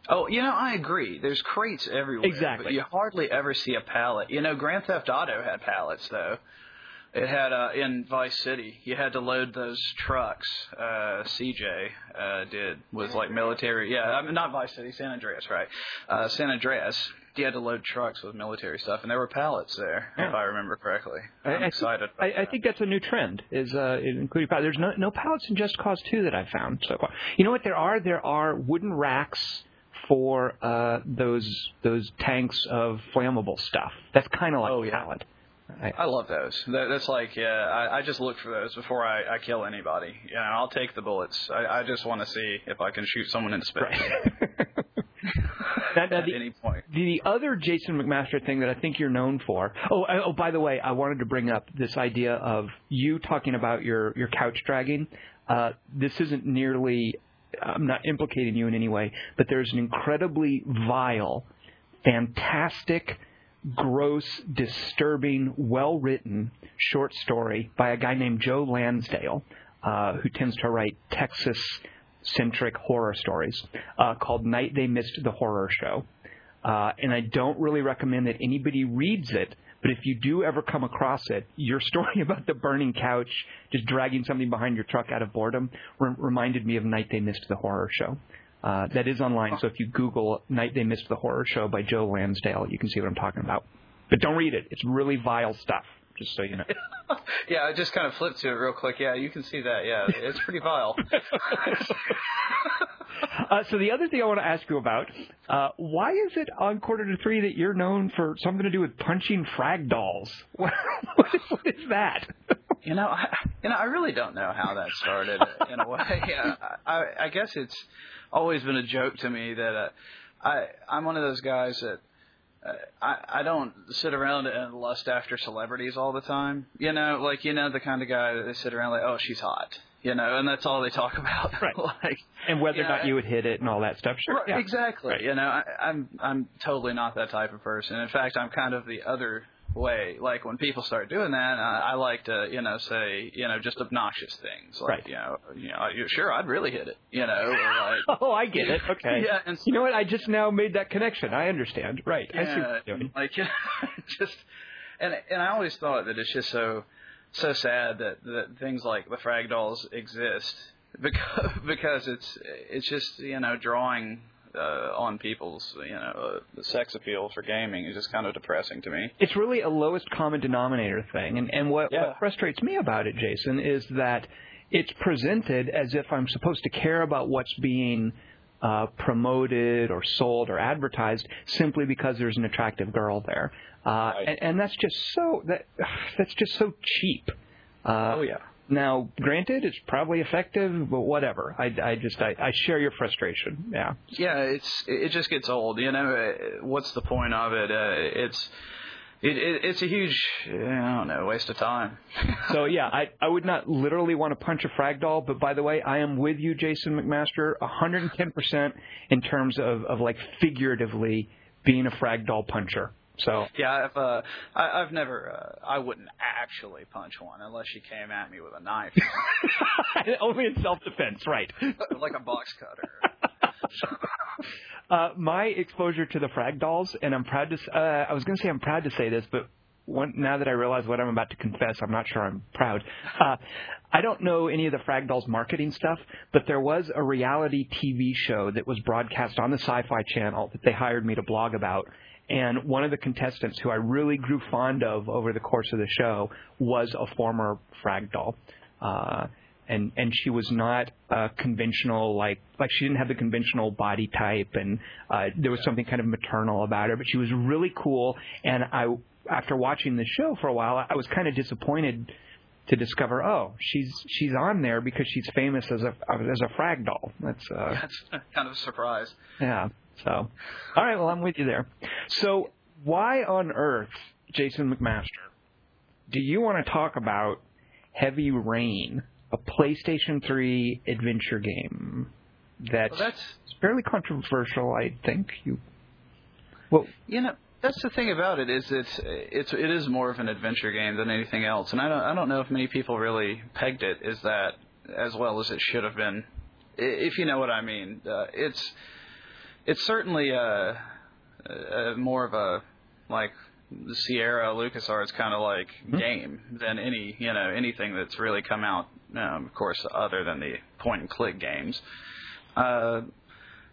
Oh, you know, I agree. There's crates everywhere. Exactly. But you hardly ever see a pallet. You know, Grand Theft Auto had pallets though. It had uh, in Vice City. You had to load those trucks. Uh, CJ uh, did was like military. Yeah, I mean not Vice City, San Andreas, right? Uh, San Andreas. You had to load trucks with military stuff, and there were pallets there, if I remember correctly. I- I'm I think- excited. I, I think that's a new trend. Is uh, including pallets. There's no no pallets in Just Cause Two that I've found so far. You know what? There are there are wooden racks for uh, those those tanks of flammable stuff. That's kind of like Oh, a yeah. pallet. I, I love those. That, that's like, yeah, I, I just look for those before I, I kill anybody. You know, I'll take the bullets. I, I just want to see if I can shoot someone in space right. [laughs] Now- now at the- any point. The other Jason McMaster thing that I think you're known for. Oh, I- oh, by the way, I wanted to bring up this idea of you talking about your your couch dragging. Uh, this isn't nearly. I'm not implicating you in any way, but there's an incredibly vile, fantastic, gross, disturbing, well written short story by a guy named Joe Lansdale, uh, who tends to write Texas centric horror stories, uh, called Night They Missed the Horror Show. Uh, and I don't really recommend that anybody reads it. But if you do ever come across it, your [laughs] story about the burning couch, just dragging something behind your truck out of boredom, re- reminded me of Night They Missed the Horror Show. Uh, that is online, so if you Google Night They Missed the Horror Show by Joe Lansdale, you can see what I'm talking about. But don't read it; it's really vile stuff. Just so you know. [laughs] Yeah, I just kind of flipped to it real quick. Yeah, you can see that. Yeah, it's pretty vile. [laughs] Uh, so the other thing I want to ask you about, uh, why is it on quarter to three that you're known for something to do with punching frag dolls? what, is, [laughs] what is that? You know, I, you know, I really don't know how that started. In a way, yeah, [laughs] I, I guess it's always been a joke to me that uh, I I'm one of those guys that uh, I I don't sit around and lust after celebrities all the time. You know, like you know the kind of guy that they sit around like, oh, she's hot. You know, and that's all they talk [laughs] about. Right. [laughs] like, and whether or not you would hit it and all that stuff. Sure. Right, yeah. Exactly. Right. You know, I, I'm I'm totally not that type of person. In fact, I'm kind of the other way. Like when people start doing that, I, I like to you know say you know just obnoxious things. Like, Right. You know, you know, you- sure, I'd really hit it. You know, like. [laughs] Oh, I get it. [laughs] Okay. Yeah, and so, You know what? I just now made that connection. I understand. Right. I see yeah, what you're doing. like [laughs] just and and I always thought that it's just so so sad that that things like the frag dolls exist because because it's it's just you know drawing uh, on people's you know uh, sex appeal for gaming is just kind of depressing to me. It's really a lowest common denominator thing. And, and what, Yeah. what frustrates me about it, Jason, is that it's presented as if I'm supposed to care about what's being uh, promoted or sold or advertised simply because there's an attractive girl there. Uh, Right. and, and that's just so that [sighs] that's just so cheap. Uh, Oh, yeah. Now, granted, it's probably effective, but whatever. I, I just I, I share your frustration. Yeah. Yeah, it's it just gets old. You know, Uh, what's the point of it? Uh, it's it, it it's a huge I don't know waste of time. [laughs] So yeah, I I would not literally want to punch a frag doll, but by the way, I am with you, Jason McMaster, 110% in terms of of like figuratively being a frag doll puncher. So Yeah, I've uh, I, I've never. Uh, I wouldn't actually punch one unless she came at me with a knife, [laughs] only in self defense, right? [laughs] like a box cutter. [laughs] Uh, my exposure to the frag dolls, and I'm proud to. Uh, I was going to say I'm proud to say this, but one, now that I realize what I'm about to confess, I'm not sure I'm proud. Uh, I don't know any of the frag dolls marketing stuff, but there was a reality TV show that was broadcast on the Sci-Fi Channel that they hired me to blog about. And one of the contestants who I really grew fond of over the course of the show was a former frag doll. Uh, and and she was not uh, conventional like like she didn't have the conventional body type and uh, there was something kind of maternal about her but she was really cool and I after watching the show for a while I was kind of disappointed to discover oh she's she's on there because she's famous as a as a frag doll that's uh That's kind of a surprise. yeah so all right well I'm with you there so why on earth Jason McMaster do you want to talk about Heavy Rain a PlayStation 3 adventure game. that's, Well, that's fairly controversial. I think you. Well, you know that's the thing about it is it's it's it is more of an adventure game than anything else, and I don't I don't know if many people really pegged it as that as well as it should have been, if you know what I mean. Uh, it's it's certainly a, a more of a like the Sierra LucasArts kind of like game than any you know anything that's really come out. Um, of course, other than the point and click games. Uh,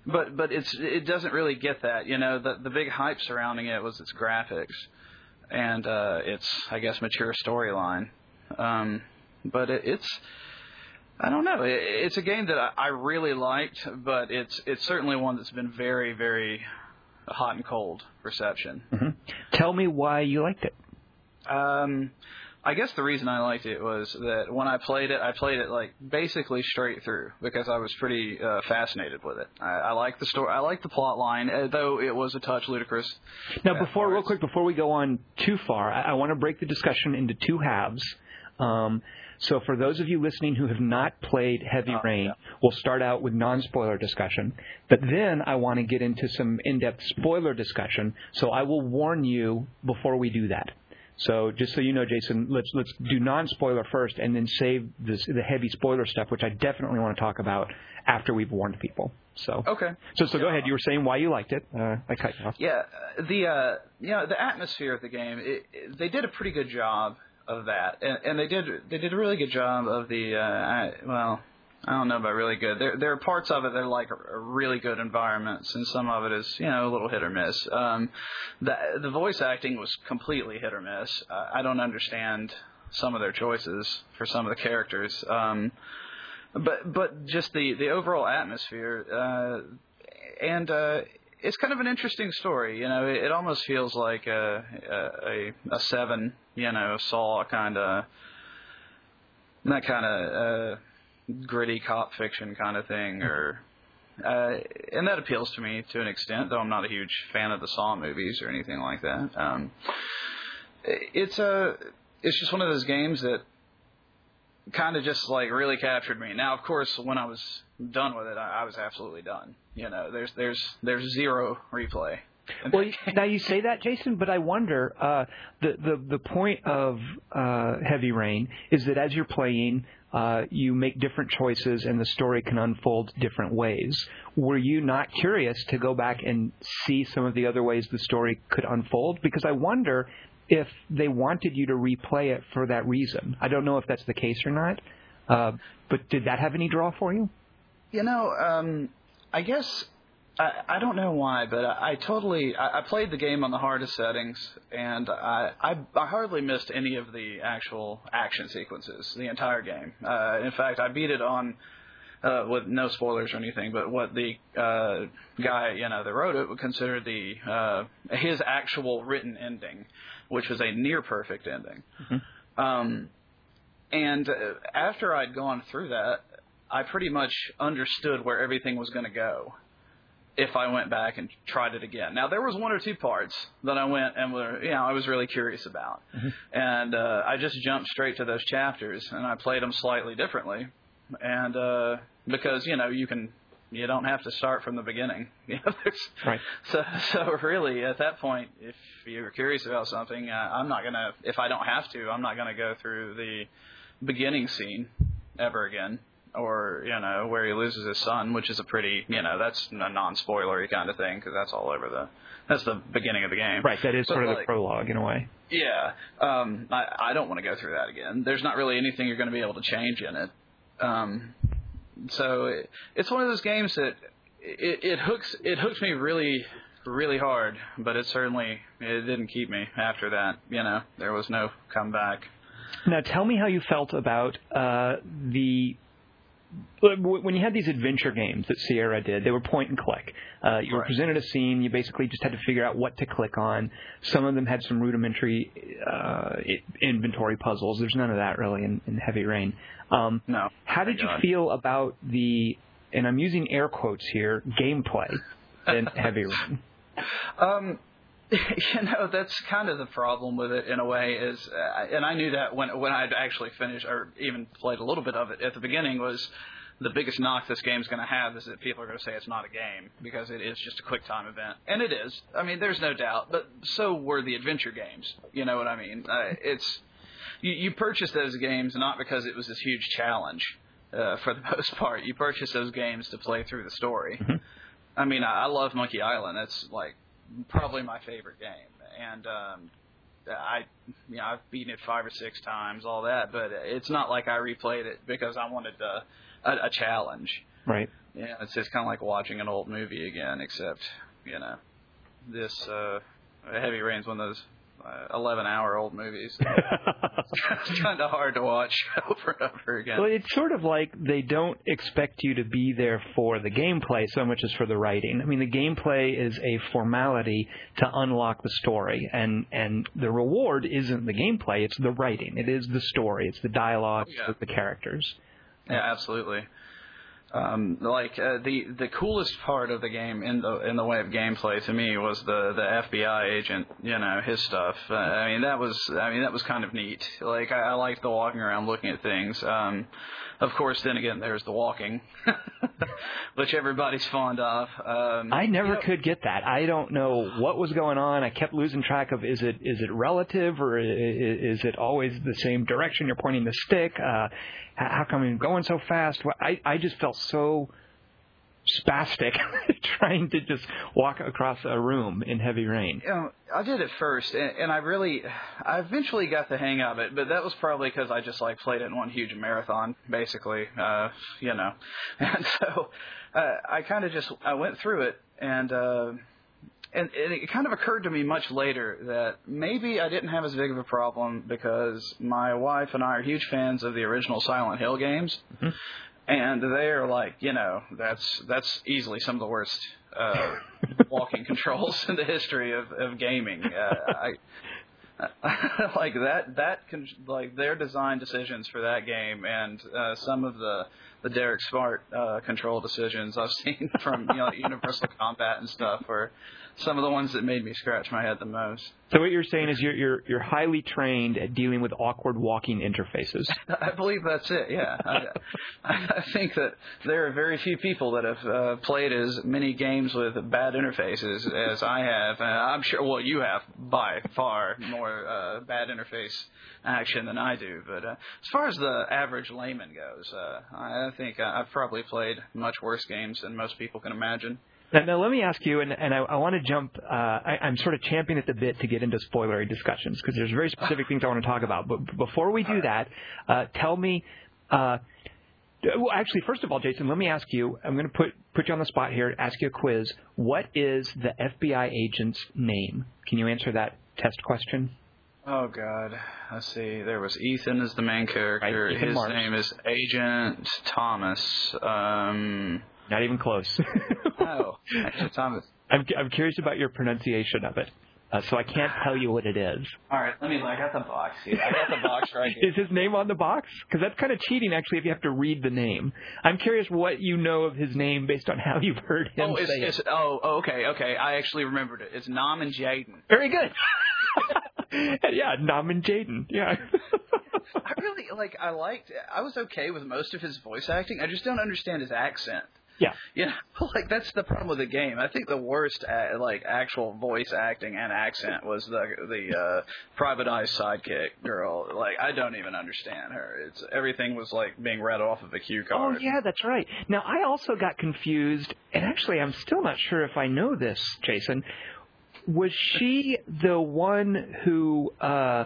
but but it's it doesn't really get that. You know, the the big hype surrounding it was its graphics and uh, its I guess mature storyline. Um, but it, it's I don't know. It's a game that I, really liked, but it's it's certainly one that's been very very hot and cold reception. tell me why you liked it. Um, I guess the reason I liked it was that when I played it, I played it like basically straight through because I was pretty uh, fascinated with it. I, I like the story, I like the plot line, uh, though it was a touch ludicrous. Now, before, real quick, before we go on too far, I, I want to break the discussion into two halves. Um, so, for those of you listening who have not played Heavy Oh, Rain, yeah. we'll start out with non-spoiler discussion. But then I want to get into some in-depth spoiler discussion. So I will warn you before we do that. So just so you know, Jason, let's let's do non-spoiler first, and then save this, the heavy spoiler stuff, which I definitely want to talk about after we've warned people. So, Okay. so so go ahead. You were saying why you liked it. Uh, I cut you off. Yeah, uh, the uh, you know the atmosphere of the game. It, it, they did a pretty good job of that, and, and they did they did a really good job of the uh, I, well. I don't know about really good. There, there are parts of it that are like really good environments, and some of it is, you know, a little hit or miss. Um, the the voice acting was completely hit or miss. Uh, I don't understand some of their choices for some of the characters. Um, but but just the the overall atmosphere uh, and uh, it's kind of an interesting story. You know, it, it almost feels like a a, a, seven, you know, Saw kind of that kind of uh, gritty cop fiction kind of thing, or uh, and that appeals to me to an extent, though I'm not a huge fan of the Saw movies or anything like that. Um, it's a it's just one of those games that kind of just like really captured me. Now, of course, when I was done with it, I, I was absolutely done. You know, there's there's there's zero replay. Well, now you say that, Jason, but I wonder uh, the the the point of uh, Heavy Rain is that as you're playing, uh, you make different choices, and the story can unfold different ways. Were you not curious to go back and see some of the other ways the story could unfold? Because I wonder if they wanted you to replay it for that reason. I don't know if that's the case or not. Uh, but did that have any draw for you? You know, um, I guess I, I don't know why, but I, I totally I, I played the game on the hardest settings, and I, I I hardly missed any of the actual action sequences the entire game. Uh, in fact, I beat it on. Uh, with no spoilers or anything, but what the uh, guy you know that wrote it would consider the uh, his actual written ending, which was a near perfect ending. Um, and uh, after I'd gone through that, I pretty much understood where everything was going to go if I went back and tried it again. Now there was one or two parts that I went and were, you know, I was really curious about, and uh, I just jumped straight to those chapters and I played them slightly differently, and uh, because you know you can. You don't have to start from the beginning. [laughs] You know, there's, Right. So, so really, at that point, if you're curious about something, uh, I'm not gonna. If I don't have to, I'm not gonna go through the beginning scene ever again, or you know where he loses his son, which is a pretty you know that's a non-spoilery kind of thing because that's all over the that's the beginning of the game. Right, that is But, sort of the prologue in a way. Yeah, um, I, I don't want to go through that again. There's not really anything you're going to be able to change in it. Um, so it, it's one of those games that it, it hooks it hooked me really really hard, but it certainly it didn't keep me after that. You know, there was no comeback. Now, tell me how you felt about uh, the when you had these adventure games that Sierra did. They were point and click. Uh, you were Right. presented a scene. You basically just had to figure out what to click on. Some of them had some rudimentary uh, inventory puzzles. There's none of that really in, in Heavy Rain. Um, No. how did you feel about the? And I'm using air quotes here. Gameplay in [laughs] Heavy Rain. Um, [laughs] you know, that's kind of the problem with it in a way. Is uh, and I knew that when when I'd actually finished or even played a little bit of it at the beginning was the biggest knock this game's going to have is that people are going to say it's not a game because it is just a quick time event, and it is. I mean, there's no doubt. But so were the adventure games. You know what I mean? Uh, it's you, you purchase those games not because it was this huge challenge. Uh, for the [laughs] most part, you purchase those games to play through the story. Mm-hmm. I mean, I, I love Monkey Island. That's like probably my favorite game, and um, I, you know, I've beaten it five or six times, all that. But it's not like I replayed it because I wanted a, a, a challenge. Right. Yeah, it's just kind of like watching an old movie again, except you know, this uh, Heavy Rain's one of those uh, 11 hour old movies. [laughs] it's kind of hard to watch [laughs] over and over again. Well, it's sort of like they don't expect you to be there for the gameplay so much as for the writing. I mean, the gameplay is a formality to unlock the story, and and the reward isn't the gameplay; it's the writing. It is the story. It's the dialogue. Yeah. It's the characters. Yeah, absolutely. Um, like uh, the the coolest part of the game in the in the way of gameplay to me was the the FBI agent, you know, his stuff. Uh, I mean that was I mean that was kind of neat. Like I, I liked the walking around looking at things. Um, of course, then again, there's the walking, [laughs] which everybody's fond of. Um, I never you know- could get that. I don't know what was going on. I kept losing track of is it is it relative or is it always the same direction you're pointing the stick? Uh, how come I'm going so fast? I I just felt so spastic [laughs] trying to just walk across a room in heavy rain. you know, I did it first, and, and I really, I eventually got the hang of it. But that was probably because I just like played it in one huge marathon, basically. Uh, you know, [laughs] and so uh, I kind of just I went through it, and uh, and, it kind of occurred to me much later that maybe I didn't have as big of a problem because my wife and I are huge fans of the original Silent Hill games. And they're like, you know, that's that's easily some of the worst uh, [laughs] walking controls in the history of, of gaming. Uh, I, [laughs] like that that con- like their design decisions for that game and uh, some of the the Derek Smart uh, control decisions I've seen [laughs] from you know Universal Combat and stuff are some of the ones that made me scratch my head the most. So what you're saying is you're you're you're highly trained at dealing with awkward walking interfaces. [laughs] I believe that's it. Yeah, I, I think that there are very few people that have uh, played as many games with bad interfaces as I have, and I'm sure. Well, you have by far more uh, bad interface action than I do. But uh, as far as the average layman goes, uh, I think I've probably played much worse games than most people can imagine. Now, now let me ask you, and, and I, I want to jump. Uh, I, I'm sort of championing at the bit to get into spoilery discussions because there's very specific things I want to talk about. But before we do that, uh, tell me. Uh, well, actually, first of all, Jason, let me ask you. I'm going to put put you on the spot here. Ask you a quiz. What is the FBI agent's name? Can you answer that test question? Oh God, let's see. There was Ethan as the main character. Right, His name is Agent Thomas. Um, Not even close. [laughs] oh, Thomas. I'm I'm curious about your pronunciation of it, uh, so I can't tell you what it is. All right, let me. I got the box here. I got the box right [laughs] here. Is his name on the box? Because that's kind of cheating, actually, if you have to read the name. I'm curious what you know of his name based on how you've heard him Oh, say it's, it. it's, oh, oh, okay, okay. I actually remembered it. It's Nam and Jayden. Very good. [laughs] yeah, Naman Jayden. Yeah. I really like. I liked. I was okay with most of his voice acting. I just don't understand his accent. Yeah. You [laughs] know, like that's the problem with the game. I think the worst, uh, like actual voice acting and accent was the the uh, private eye sidekick girl. Like I don't even understand her. It's everything was like being read off of a cue card. Oh, card. yeah, that's right. Now, I also got confused, and actually, I'm still not sure if I know this, Jason. Was she the one who uh,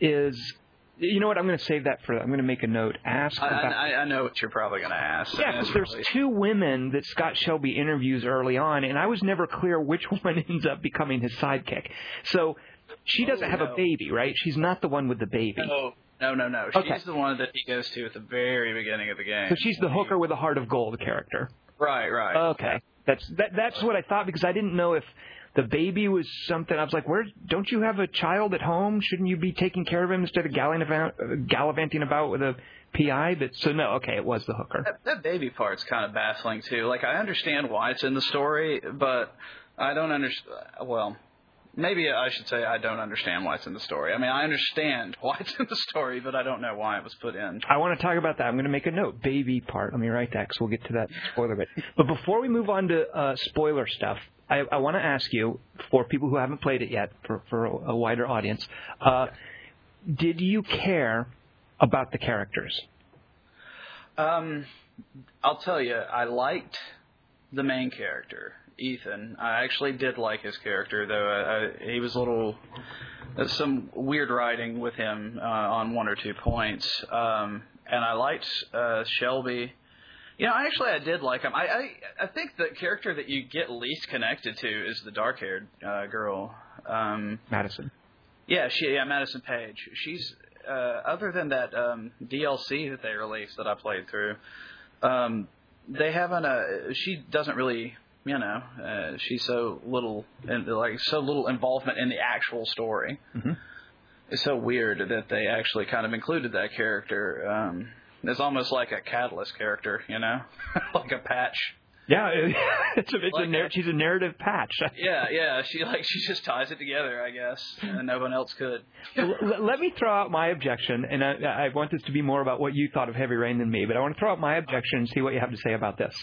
is. You know what? I'm going to save that for. I'm going to make a note. Ask I, about. I, I know what you're probably going to ask. Yeah, because there's probably- two women that Scott Shelby interviews early on, and I was never clear which [laughs] one ends up becoming his sidekick. So she oh, doesn't Oh, have a baby, right? She's not the one with the baby. No, no, no, no. Okay. She's the one that he goes to at the very beginning of the game. So she's the hooker with a heart of gold character. Right, right. Okay, that's that, that's what I thought because I didn't know if the baby was something. I was like, where? Don't you have a child at home? Shouldn't you be taking care of him instead of gallivant, gallivanting about with a PI? But so no, okay, it was the hooker. That, that baby part's kind of baffling too. Like I understand why it's in the story, but I don't understand. Well, maybe I should say I don't understand why it's in the story. I mean, I understand [laughs] why it's in the story, but I don't know why it was put in. I want to talk about that. I'm going to make a note. Baby part. Let me write that because we'll get to that spoiler bit. But before we move on to uh, spoiler stuff, I, I want to ask you, for people who haven't played it yet, for, for a, wider audience, uh, did you care about the characters? Um, I'll tell you, I liked the main character, Ethan. I actually did like his character, though I, I, he was a little. Some weird writing with him uh, on one or two points, um, and I liked uh, Shelby. You know, actually, I did like him. I, I I think the character that you get least connected to is the dark-haired uh, girl, um, Madison. Yeah, she yeah Madison Paige. She's uh, other than that um, DLC that they released that I played through. Um, they haven't. Uh, she doesn't really. You know, uh, she's so little and like so little involvement in the actual story. Mhm. It's so weird that they actually kind of included that character. Um, it's almost like a catalyst character, you know, [laughs] like a patch. Yeah, [laughs] it's a, it's Like a that. she's a narrative patch. [laughs] Yeah, yeah. She like she just ties it together, I guess, and no one else could. L- let me throw out my objection, and I, I want this to be more about what you thought of Heavy Rain than me, but I want to throw out my objection and see what you have to say about this.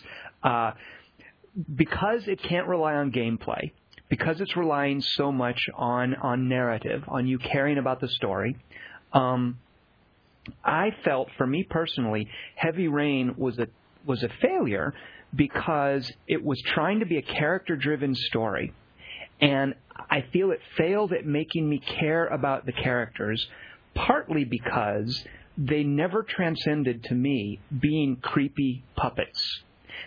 Uh, because it can't rely on gameplay, because it's relying so much on on narrative, on you caring about the story. Um, I felt, for me personally, Heavy Rain was a was a failure because it was trying to be a character-driven story, and I feel it failed at making me care about the characters, partly because they never transcended to me being creepy puppets.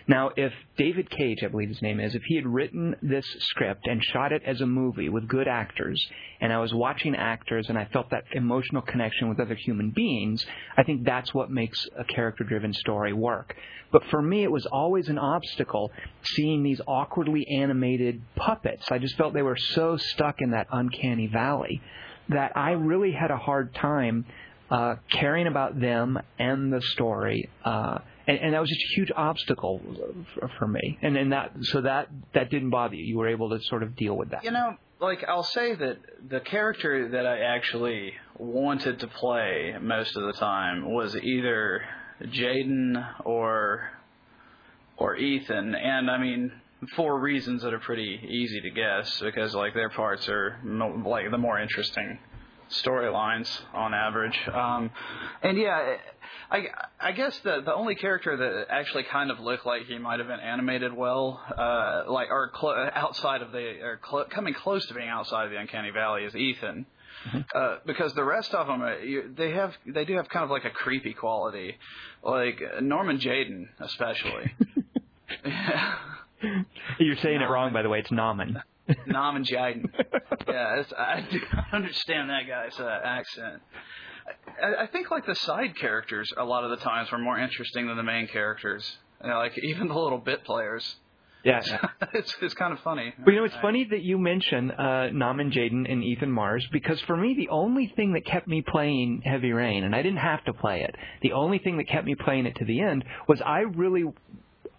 Now, if David Cage, I believe his name is, if he had written this script and shot it as a movie with good actors, and I was watching actors and I felt that emotional connection with other human beings, I think that's what makes a character driven story work. But for me, it was always an obstacle seeing these awkwardly animated puppets. I just felt they were so stuck in that uncanny valley that I really had a hard time uh, caring about them and the story. Uh, and, and that was just a huge obstacle for, for me. And and that so that that didn't bother you. You were able to sort of deal with that. You know, like I'll say that the character that I actually wanted to play most of the time was either Jayden or or Ethan, and I mean for reasons that are pretty easy to guess because like their parts are like the more interesting storylines on average. Um, and yeah, I I guess the the only character that actually kind of looked like he might have been animated well, uh, like or cl- outside of the or cl- coming close to being outside of the uncanny valley is Ethan. Uh, because the rest of them, uh, you, they have, they do have kind of like a creepy quality, like Norman Jayden especially. [laughs] [laughs] You're saying it wrong, by the way. It's Naman. Norman Jayden. [laughs] yeah, it's, I do [laughs] not understand that guy's uh, accent. I, I think like the side characters a lot of the times were more interesting than the main characters. You know, like even the little bit players. Yeah. [laughs] it's it's kind of funny. But you know, it's I- funny that you mention uh, Naman Jayden and Ethan Mars because for me, the only thing that kept me playing Heavy Rain, and I didn't have to play it, the only thing that kept me playing it to the end was I really,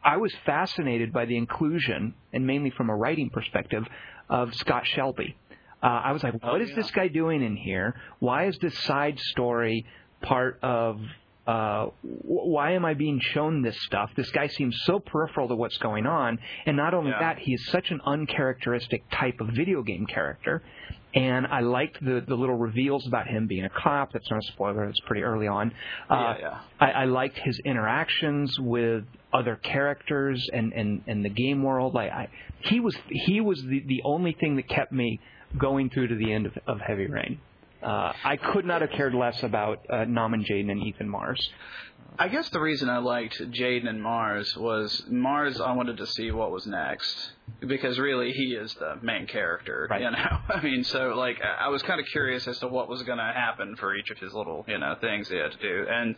I was fascinated by the inclusion, and mainly from a writing perspective, of Scott Shelby. Uh, I was like, what is yeah. this guy doing in here? Why is this side story part of uh, why am I being shown this stuff? This guy seems so peripheral to what's going on, and not only Yeah. that, is such an uncharacteristic type of video game character. And I liked the the little reveals about him being a cop. That's not a spoiler. It's pretty early on. Uh, Yeah, yeah. I, I liked his interactions with other characters and and and the game world. Like I, he was he was the the only thing that kept me going through to the end of, of Heavy Rain. Uh, I could not have cared less about uh, Naman Jayden and Ethan Mars. I guess the reason I liked Jayden and Mars was Mars. I wanted to see what was next because really he is the main character. Right. You know, [laughs] I mean, so like I was kind of curious as to what was going to happen for each of his little you know things he had to do, and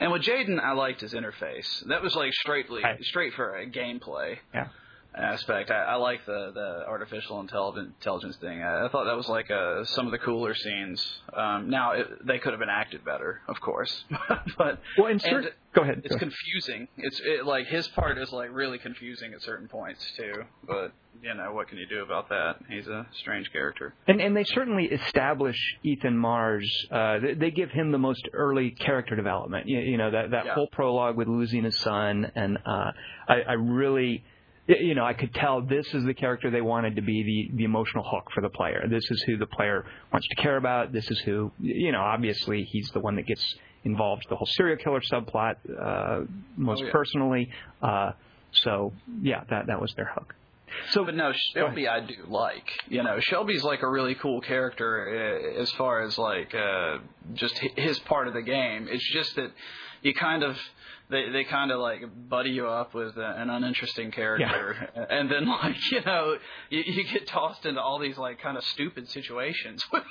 and with Jayden, I liked his interface. That was like straightly Right. straight for a gameplay. Yeah. Aspect. I, I like the the artificial intelligence thing. I, I thought that was like uh, some of the cooler scenes. Um, now it, they could have been acted better, of course, [laughs] but well, and, and go ahead. It's go confusing. It's it, like his part is like really confusing at certain points too. But you know what can you do about that? He's a strange character. And and they certainly establish Ethan Mars. Uh, they, they give him the most early character development. You, you know that that yeah. whole prologue with losing his son, and uh, I, I really you know, I could tell this is the character they wanted to be the the emotional hook for the player. This is who the player wants to care about. This is who, you know, obviously he's the one that gets involved the whole serial killer subplot uh, most oh, yeah. personally. Uh, so yeah, that that was their hook. So, but no, Shelby I do like. You know, Shelby's like a really cool character uh, as far as like uh, just his part of the game. It's just that you kind of they they kind of like buddy you up with an uninteresting character, yeah. [laughs] and then like you know you, you get tossed into all these like kind of stupid situations [laughs] with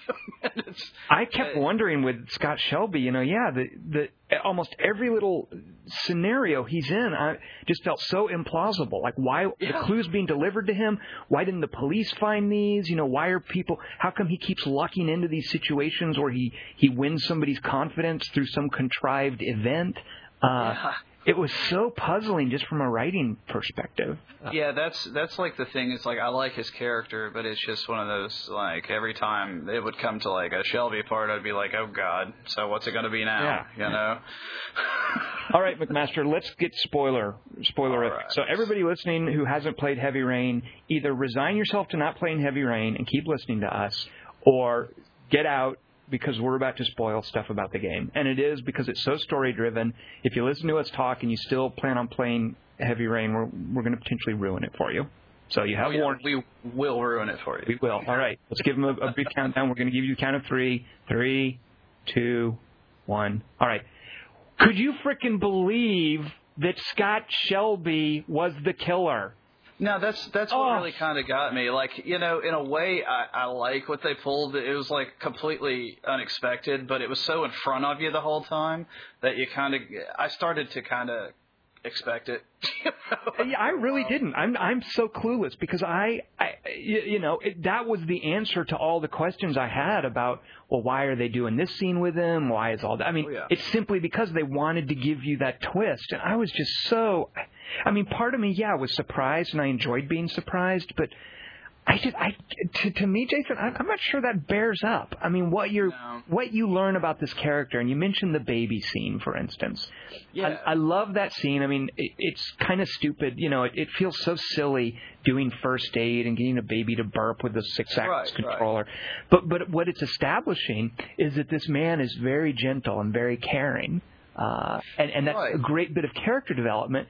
them. I kept uh, wondering with Scott Shelby, you know, yeah, the the almost every little scenario he's in, I just felt so implausible. Like why yeah. the clues being delivered to him? Why didn't the police find these? You know, why are people? How come he keeps lucking into these situations where he he wins somebody's confidence through some contrived event? Uh, yeah. It was so puzzling just from a writing perspective. Yeah, that's that's like the thing. It's like I like his character, but it's just one of those like every time it would come to like a Shelby part, I'd be like, oh god, so what's it going to be now? Yeah. You know. [laughs] All right, McMaster, let's get spoiler spoiler. Right. So everybody listening who hasn't played Heavy Rain, either resign yourself to not playing Heavy Rain and keep listening to us, or get out because we're about to spoil stuff about the game. And it is because it's so story driven. If you listen to us talk and you still plan on playing Heavy Rain, we're, we're going to potentially ruin it for you. So you have oh, yeah, warned. We will ruin it for you. We will. All right. Let's give them a, a big countdown. We're going to give you a count of three. Three, two, one. All right. Could you fricking believe that Scott Shelby was the killer? No, that's that's what oh. really kind of got me. Like, you know, in a way, I, I like what they pulled. It was like completely unexpected, but it was so in front of you the whole time that you kind of. I started to kind of expect it. [laughs] yeah, I really didn't. I'm I'm so clueless because I, I you know, it, that was the answer to all the questions I had about well, why are they doing this scene with him? Why is all that? I mean, oh, yeah. it's simply because they wanted to give you that twist, and I was just so. I mean, part of me, yeah, was surprised, and I enjoyed being surprised, but I just, I, to, to me, Jason, I, I'm not sure that bears up. I mean, what you no. what you learn about this character, and you mentioned the baby scene, for instance. Yeah. I, I love that scene. I mean, it, it's kind of stupid. You know, it, it feels so silly doing first aid and getting a baby to burp with a Sixaxis right, controller. Right. But but what it's establishing is that this man is very gentle and very caring. Uh, and, and that's right. a great bit of character development.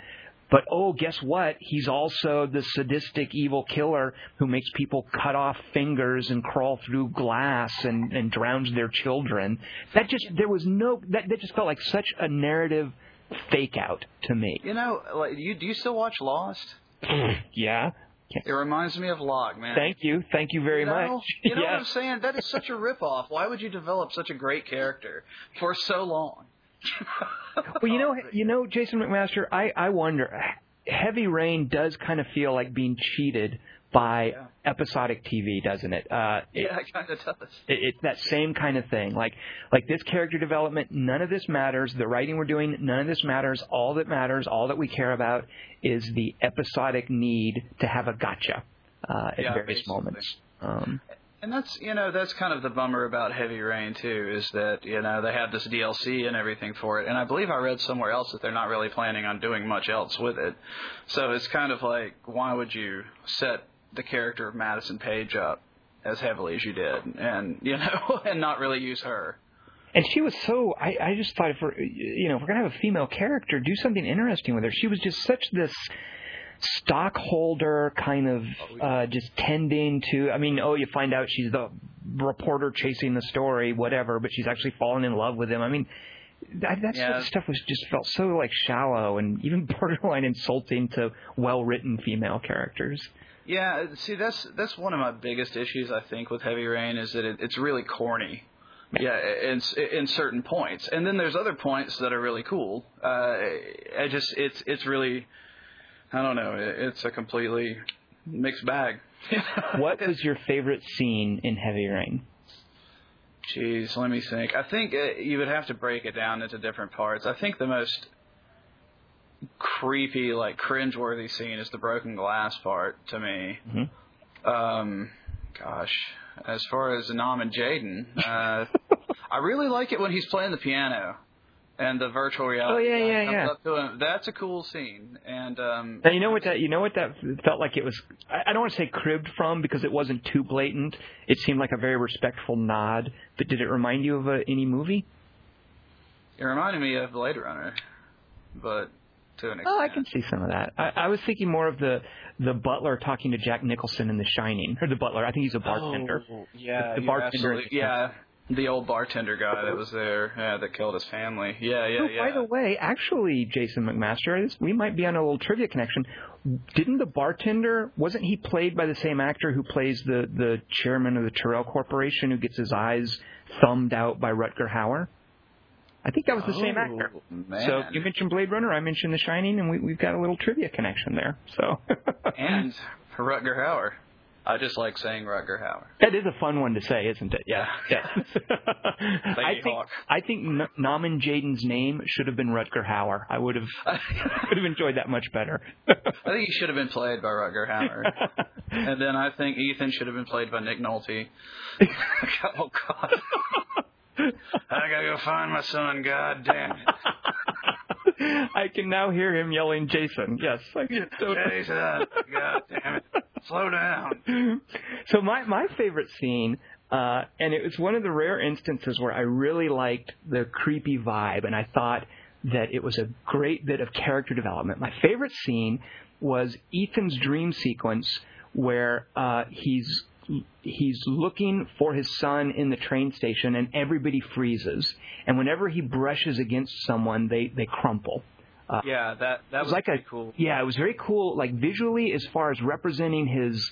But oh, guess what? He's also the sadistic evil killer who makes people cut off fingers and crawl through glass and, and drowns their children. That just there was no that that just felt like such a narrative fake out to me. You know, like you do you still watch Lost? [clears throat] yeah. It reminds me of Locke, man. Thank you, thank you very you know, much. [laughs] You know yes. what I'm saying? That is such a ripoff. Why would you develop such a great character for so long? [laughs] well, you know, [laughs] you know, Jason McMaster, I I wonder. Heavy Rain does kind of feel like being cheated by yeah. episodic TV, doesn't it? Uh, it yeah, it kind of does. It, it's that same kind of thing. Like like this character development, none of this matters. The writing we're doing, none of this matters. All that matters, all that we care about, is the episodic need to have a gotcha uh, at yeah, various basically. moments. Um, and that's you know that's kind of the bummer about Heavy Rain too is that you know they have this DLC and everything for it, and I believe I read somewhere else that they're not really planning on doing much else with it. So it's kind of like why would you set the character of Madison Paige up as heavily as you did, and you know, [laughs] and not really use her. And she was so. I, I just thought if we're, you know, if we're gonna have a female character, do something interesting with her. She was just such this stockholder kind of uh, just tending to. I mean, oh, you find out she's the reporter chasing the story, whatever, but she's actually fallen in love with him. I mean, that, that Yeah. sort of stuff was just felt so like shallow and even [laughs] borderline insulting to well-written female characters. Yeah, see that's that's one of my biggest issues I think with Heavy Rain is that it, it's really corny. Yeah, in in certain points, and then there's other points that are really cool. Uh, I just it's it's really I don't know. It's a completely mixed bag. [laughs] what was your favorite scene in Heavy Rain? Jeez, let me think. I think uh, you would have to break it down into different parts. I think the most creepy, like cringeworthy scene is the broken glass part to me. Mm-hmm. Um, gosh, as far as Nam and Jayden, uh, [laughs] I really like it when he's playing the piano and the virtual reality. Oh yeah, yeah, yeah. Up to him. That's a cool scene. And um, Now you know what that you know what that felt like it was. I I don't want to say cribbed from because it wasn't too blatant. It seemed like a very respectful nod. But did it remind you of a, any movie? it reminded me of Blade Runner, but to an extent. Oh, I can see some of that. I, I was thinking more of the the butler talking to Jack Nicholson in The Shining, or the butler. I think he's a bartender. Oh, yeah, The you're bartender absolutely- Yeah, the old bartender guy that was there yeah, that killed his family. Yeah, yeah, Oh, yeah. By the way, actually, Jason McMaster, we might be on a little trivia connection. Didn't the bartender wasn't he played by the same actor who plays the the chairman of the Tyrell Corporation who gets his eyes thumbed out by Rutger Hauer? I think that was the same Oh, actor. Man. So you mentioned Blade Runner, I mentioned The Shining, and we, we've got a little trivia connection there. So [laughs] and Rutger Hauer. I just like saying Rutger Hauer. that is a fun one to say, isn't it? Yeah. [laughs] yeah. I think Hawk. I think N- Jayden's name should have been Rutger Hauer. I would have [laughs] I would have enjoyed that much better. I think he should have been played by Rutger Hauer. [laughs] and then I think Ethan should have been played by Nick Nolte. oh God. I gotta go find my son. God damn it. I can now hear him yelling, Jason. Yes, I can totally. Jason, God damn it. Slow down. [laughs] So my my favorite scene, uh, and it was one of the rare instances where I really liked the creepy vibe, and I thought that it was a great bit of character development. My favorite scene was Ethan's dream sequence where uh, he's he's looking for his son in the train station and everybody freezes and whenever he brushes against someone they they crumple uh, Yeah, that that was, was like a cool. yeah it was very cool like visually as far as representing his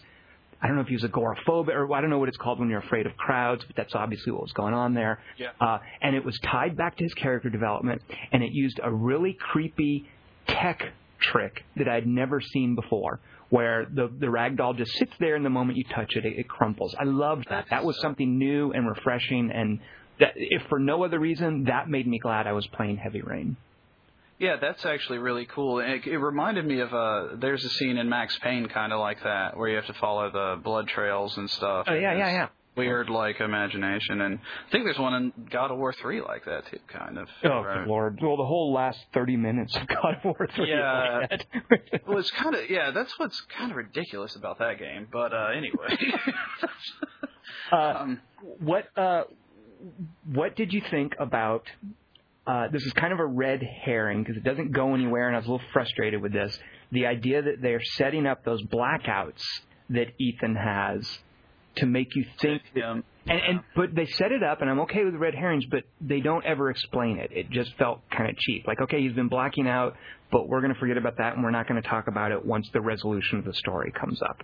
I don't know if he was agoraphobic or I don't know what it's called when you're afraid of crowds, but that's obviously what was going on there. Yeah. Uh, and it was tied back to his character development, and it used a really creepy tech trick that I'd never seen before, where the the ragdoll just sits there, and the moment you touch it, it, it crumples. I loved that. That was something new and refreshing, and that if for no other reason, that made me glad I was playing Heavy Rain. Yeah, that's actually really cool. It, it reminded me of uh there's a scene in Max Payne kind of like that where you have to follow the blood trails and stuff. Oh yeah, yeah, yeah. Weird like imagination, and I think there's one in God of War three like that too, kind of. Oh Right. lord! Well, the whole last thirty minutes of God of War three. is Yeah. like. Well, it's kind of yeah. That's what's kind of ridiculous about that game. But uh anyway, [laughs] uh, um, what uh, what did you think about? Uh, this is kind of a red herring because it doesn't go anywhere, and I was a little frustrated with this. The idea that they're setting up those blackouts that Ethan has to make you think that yeah, and, and but they set it up, and I'm okay with red herrings, but they don't ever explain it. It just felt kind of cheap. Like, okay, he's been blacking out, but we're going to forget about that, and we're not going to talk about it once the resolution of the story comes up.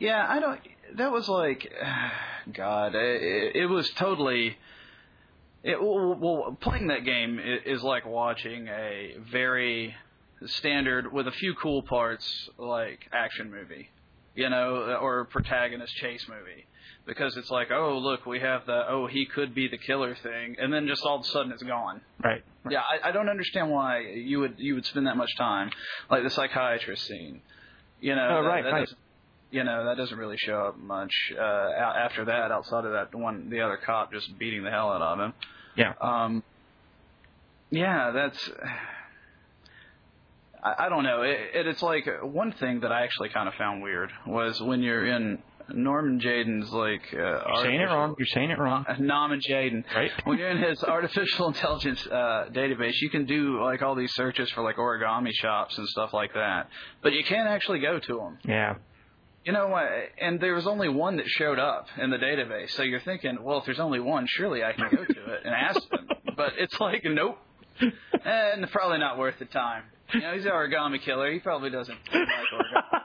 Yeah, I don't. That was like, [sighs] God, it, it was totally. It, well, playing that game is like watching a very standard, with a few cool parts, like action movie, you know, uh, or protagonist chase movie. Because it's like, oh look, we have the oh he could be the killer thing, and then just all of a sudden it's gone. Right. Yeah, I, I don't understand why you would you would spend that much time, like the psychiatrist scene. You know, Oh, that- right, that right. You know, that doesn't really show up much uh, after that. Outside of that one, the other cop just beating the hell out of him. Yeah. Um. Yeah, that's. [sighs] I, I don't know. It, it, it's like one thing that I actually kind of found weird was when you're in Norman Jayden's like. Uh, You're saying it wrong. You're saying it wrong. [laughs] Norman Jaden. Right. When you're in his [laughs] artificial intelligence uh, database, you can do like all these searches for like origami shops and stuff like that, but you can't actually go to them. Yeah. You know? Uh, and there was only one that showed up in the database, so you're thinking, well, if there's only one, surely I can go to it and ask them. [laughs] But it's like, nope, and probably not worth the time. You know, he's an origami killer. He probably doesn't like origami.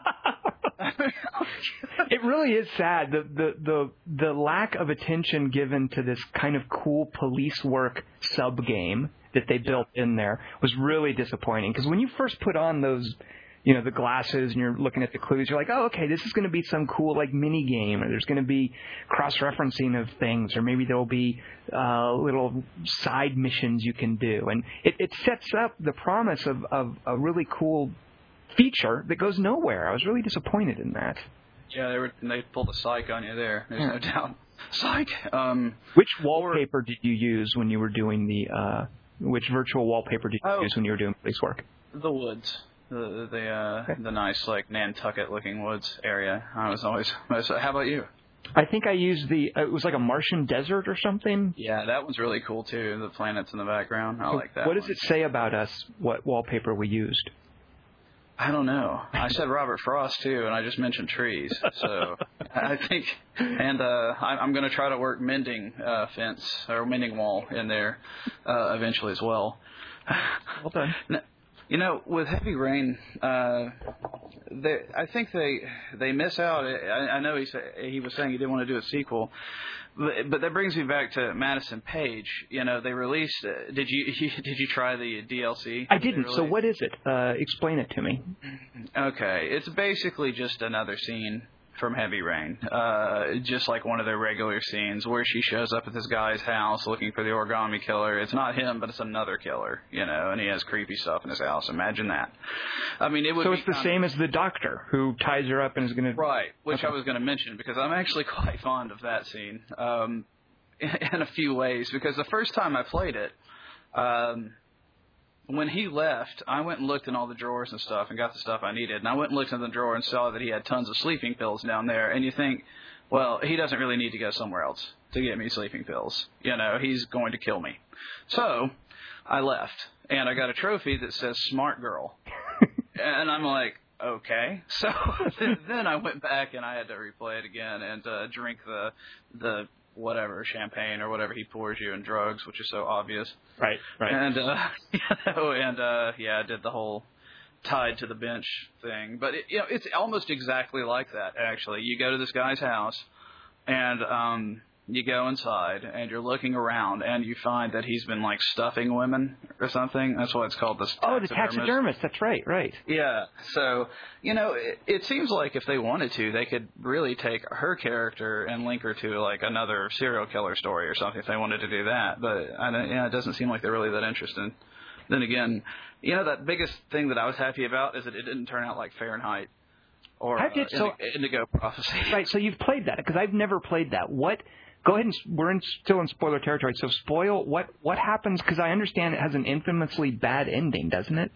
[laughs] it really is sad the, the the the lack of attention given to this kind of cool police work sub game that they built in there was really disappointing because when you first put on those you know the glasses and you're looking at the clues you're like oh okay this is going to be some cool like mini game or there's going to be cross referencing of things or maybe there'll be uh, little side missions you can do and it, it sets up the promise of, of a really cool feature that goes nowhere i was really disappointed in that Yeah, they were they pulled a psych on you there. There's no doubt. [laughs] Psych. Um, which wallpaper did you use when you were doing the uh, which virtual wallpaper did you Oh. use when you were doing police work the woods. The the uh, the nice like Nantucket looking woods area. I was always. [laughs] How about you? I think I used the. Uh, it was like a Martian desert or something. Yeah, that one's really cool too. The planets in the background. I like that. What does one. it say about us? What wallpaper we used? I don't know. I said Robert Frost too, and I just mentioned trees. So [laughs] I think, and uh, I, I'm going to try to work mending uh, fence or mending wall in there uh, eventually as well. Well done. You know, with heavy rain, uh, they, I think they they miss out. I, I know he said he was saying he didn't want to do a sequel, but, but that brings me back to Madison Paige. You know, they released. Uh, did you [laughs] did you try the DLC? I didn't. So what is it? Uh, explain it to me. Okay, it's basically just another scene from Heavy Rain, uh, just like one of their regular scenes where she shows up at this guy's house looking for the origami killer. It's not him, but it's another killer, you know, and he has creepy stuff in his house. Imagine that. I mean, it would So be it's the same as the doctor who ties her up and is going to. of, right, which Okay. I was going to mention because I'm actually [laughs] quite fond of that scene um, [laughs] in a few ways. Because the first time I played it. Um, when he left, I went and looked in all the drawers and stuff and got the stuff I needed. And I went and looked in the drawer and saw that he had tons of sleeping pills down there. And you think, well, he doesn't really need to go somewhere else to get me sleeping pills. You know, he's going to kill me. So I left and I got a trophy that says Smart Girl. [laughs] and I'm like, okay. So [laughs] then I went back and I had to replay it again and uh, drink the the whatever champagne or whatever he pours you in drugs, which is so obvious. Right. Right. And uh, [laughs] you know, and uh, yeah, I did the whole tied to the bench thing. But it, you know, it's almost exactly like that. Actually, you go to this guy's house, and um, you go inside, and you're looking around, and you find that he's been like stuffing women or something. That's why it's called the oh, the taxidermist. That's right. Right. yeah. So, you know, it, it seems like if they wanted to, they could really take her character and link her to like another serial killer story or something if they wanted to do that. But I don't, yeah, it doesn't seem like they're really that interested. Then again, you know, that biggest thing that I was happy about is that it didn't turn out like Fahrenheit or I did- uh, so- Indigo Prophecy. Right. So you've played that because I've never played that. What? Go ahead and we're in, still in spoiler territory. So spoil what what happens because I understand it has an infamously bad ending, doesn't it?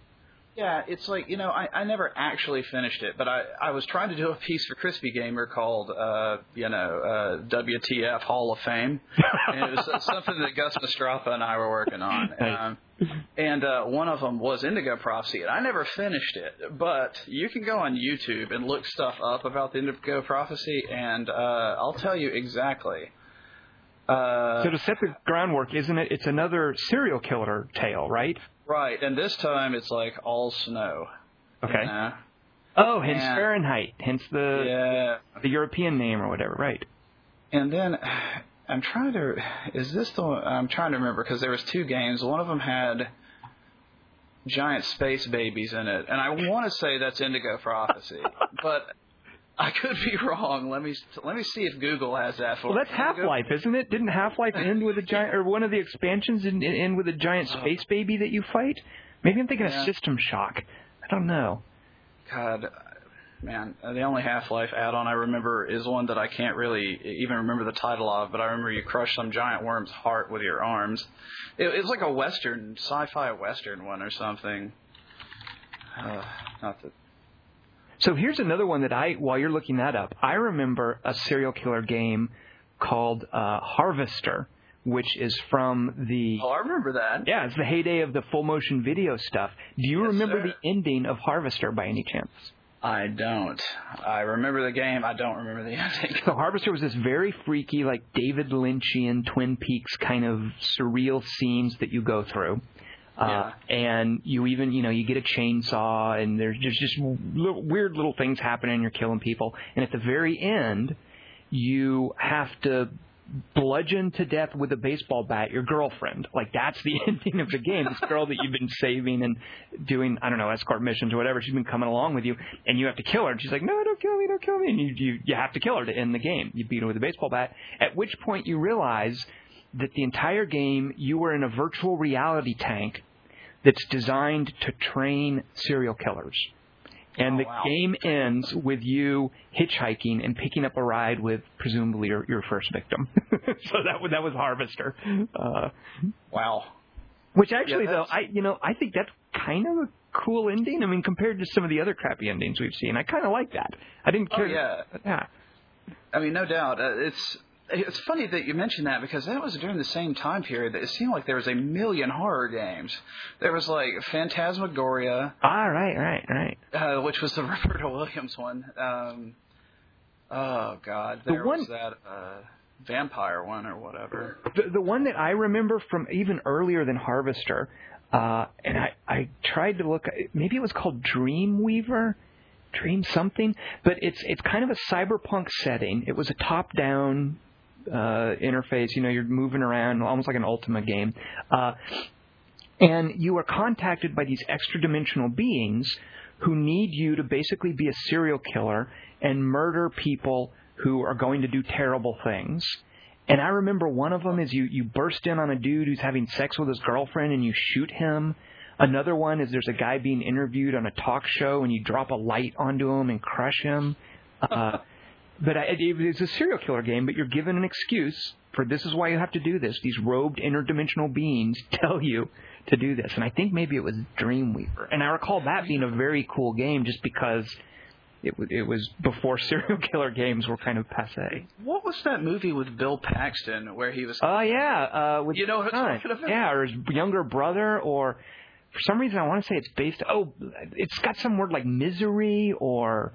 Yeah, it's like you know, I, I never actually finished it, but I I was trying to do a piece for Crispy Gamer called uh you know uh WTF Hall of Fame, and it was something that Gus Mastrapa and I were working on, [laughs] um, and uh, one of them was Indigo Prophecy, and I never finished it, but you can go on YouTube and look stuff up about the Indigo Prophecy, and uh I'll tell you exactly. Uh, So to set the groundwork, isn't it? It's another serial killer tale, right? right, and this time it's like all snow. Okay. you know? Oh, hence Yeah. Fahrenheit, hence the Yeah, the European name or whatever, right? And then [sighs] I'm trying to is this the one I'm trying to remember because there was two games. One of them had giant space babies in it, and I want to say that's Indigo for Prophecy, [laughs] but I could be wrong. Let me let me see if Google has that for Well, me. that's Half Life, isn't it? Didn't Half Life end with a giant, or one of the expansions end, end with a giant space baby that you fight? Maybe I'm thinking Yeah. of System Shock. I don't know. God, man, uh, the only Half Life add-on I remember is one that I can't really even remember the title of, but I remember you crush some giant worm's heart with your arms. It, it was like a western, sci-fi western one or something. Uh, not that. So here's another one that I, while you're looking that up, I remember a serial killer game called uh, Harvester, which is from the Oh, I remember that. yeah, it's the heyday of the full motion video stuff. Do you Yes, remember sir. the ending of Harvester by any chance? I don't. I remember the game. I don't remember the [laughs] ending. So Harvester was this very freaky, like David Lynchian Twin Peaks kind of surreal scenes that you go through. Uh, and you even, you know, you get a chainsaw and there's just, just little, weird little things happening and you're killing people. And at the very end, you have to bludgeon to death with a baseball bat your girlfriend. Like that's the [laughs] ending of the game. This girl that you've been saving and doing, I don't know, escort missions or whatever. She's been coming along with you, and you have to kill her. And she's like, no, don't kill me, don't kill me. And you you you have to kill her to end the game. You beat her with a baseball bat. At which point you realize that the entire game you were in a virtual reality tank that's designed to train serial killers. And Oh, the wow. game ends with you hitchhiking and picking up a ride with presumably your, your first victim. [laughs] so that was that was Harvester. Uh, Wow. which actually, Yeah, though, I you know I think that's kind of a cool ending. I mean, compared to some of the other crappy endings we've seen, I kind of like that. I didn't Oh, care. yeah. yeah. I mean, no doubt. Uh, it's it's funny that you mentioned that because that was during the same time period that it seemed like there was a million horror games. There was like Phantasmagoria, Ah, right, right, right. uh, which was the [laughs] Roberta Williams one. Um, oh God, The there one- was that uh, vampire one or whatever. The, the one that I remember from even earlier than Harvester, uh, and I, I tried to look, maybe it was called Dreamweaver, Dream something, but it's it's kind of a cyberpunk setting. It was a top-down uh, interface. You know, you're moving around, almost like an Ultima game. Uh, and you are contacted by these extra-dimensional beings who need you to basically be a serial killer and murder people who are going to do terrible things. And I remember one of them is you you burst in on a dude who's having sex with his girlfriend and you shoot him. Another one is there's a guy being interviewed on a talk show and you drop a light onto him and crush him. Uh, [laughs] but I, it, it's a serial killer game, but you're given an excuse for this is why you have to do this. These robed interdimensional beings [laughs] tell you to do this, and I think maybe it was Dreamweaver. And I recall that being a very cool game, just because it was it was before [laughs] serial killer games were kind of passe. What was that movie with Bill Paxton where he was? Oh yeah, uh, with You know what I'm his son. talking about? Yeah, or his younger brother, or for some reason I want to say it's based. Oh, it's got some word like misery or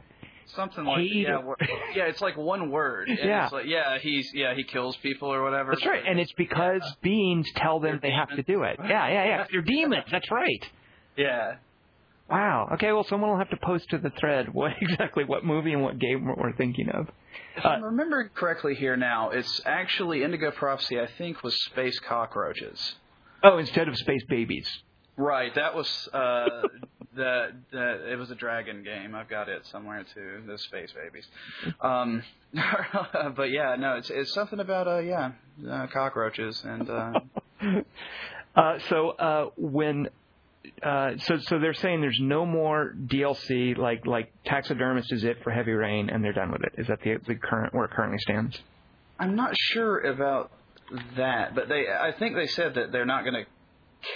Something like yeah, [laughs] yeah, it's like one word. And Yeah. it's like, yeah, he's yeah he kills people or whatever. That's right, and it's because beings tell them They're they have to do it. Yeah, yeah, yeah. [laughs] They're demons. That's right. yeah. Wow. Okay. Well, someone will have to post to the thread what [laughs] exactly what movie and what game we're, we're thinking of. If Uh, I'm remembering correctly here now, it's actually Indigo Prophecy. I think was space cockroaches. Oh, instead of space babies. Right, that was uh, the the it was a dragon game. I've got it somewhere too. The space babies. [laughs] Um, [laughs] but yeah, no, it's it's something about uh yeah uh, cockroaches and uh, [laughs] Uh, so uh, when uh, so so they're saying there's no more DLC like like taxidermist is it for Heavy Rain and they're done with it. Is that the the current where it currently stands? I'm not sure about that, but they I think they said that they're not going to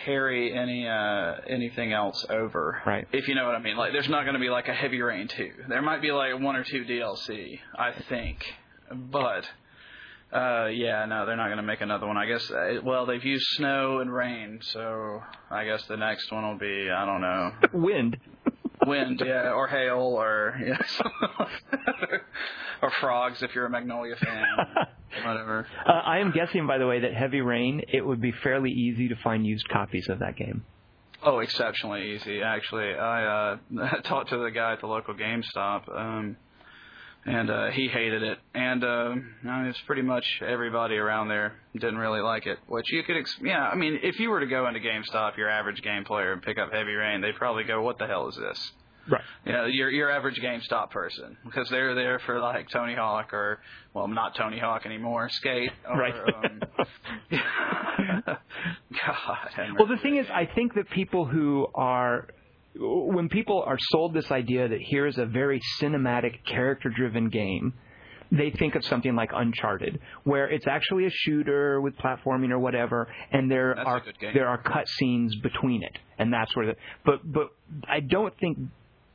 carry any uh anything else over. Right. If you know what I mean. Like there's not going to be like a Heavy Rain 2. There might be like one or two DLC, I think. But uh yeah, no, they're not going to make another one. I guess uh, well, they've used snow and rain, so I guess the next one will be I don't know, [laughs] Wind. Wind, yeah, or hail or yeah, [laughs] or frogs if you're a Magnolia fan. [laughs] Whatever. Uh, I am guessing, by the way, that Heavy Rain it would be fairly easy to find used copies of that game. Oh, exceptionally easy. Actually, I uh, [laughs] talked to the guy at the local GameStop, um, and uh, he hated it. And uh, I mean, it's pretty much everybody around there didn't really like it. Which you could, ex- yeah. I mean, if you were to go into GameStop, your average game player, and pick up Heavy Rain, they'd probably go, "What the hell is this?" Right. You know, your your average GameStop person because they're there for like Tony Hawk or well, not Tony Hawk anymore, Skate. Or, Right. Um, [laughs] God. Well, the thing is, I think that people who are, when people are sold this idea that here's a very cinematic, character-driven game, they think of something like Uncharted, where it's actually a shooter with platforming or whatever, and there That's are there are cut scenes between it, and that's where the. But but I don't think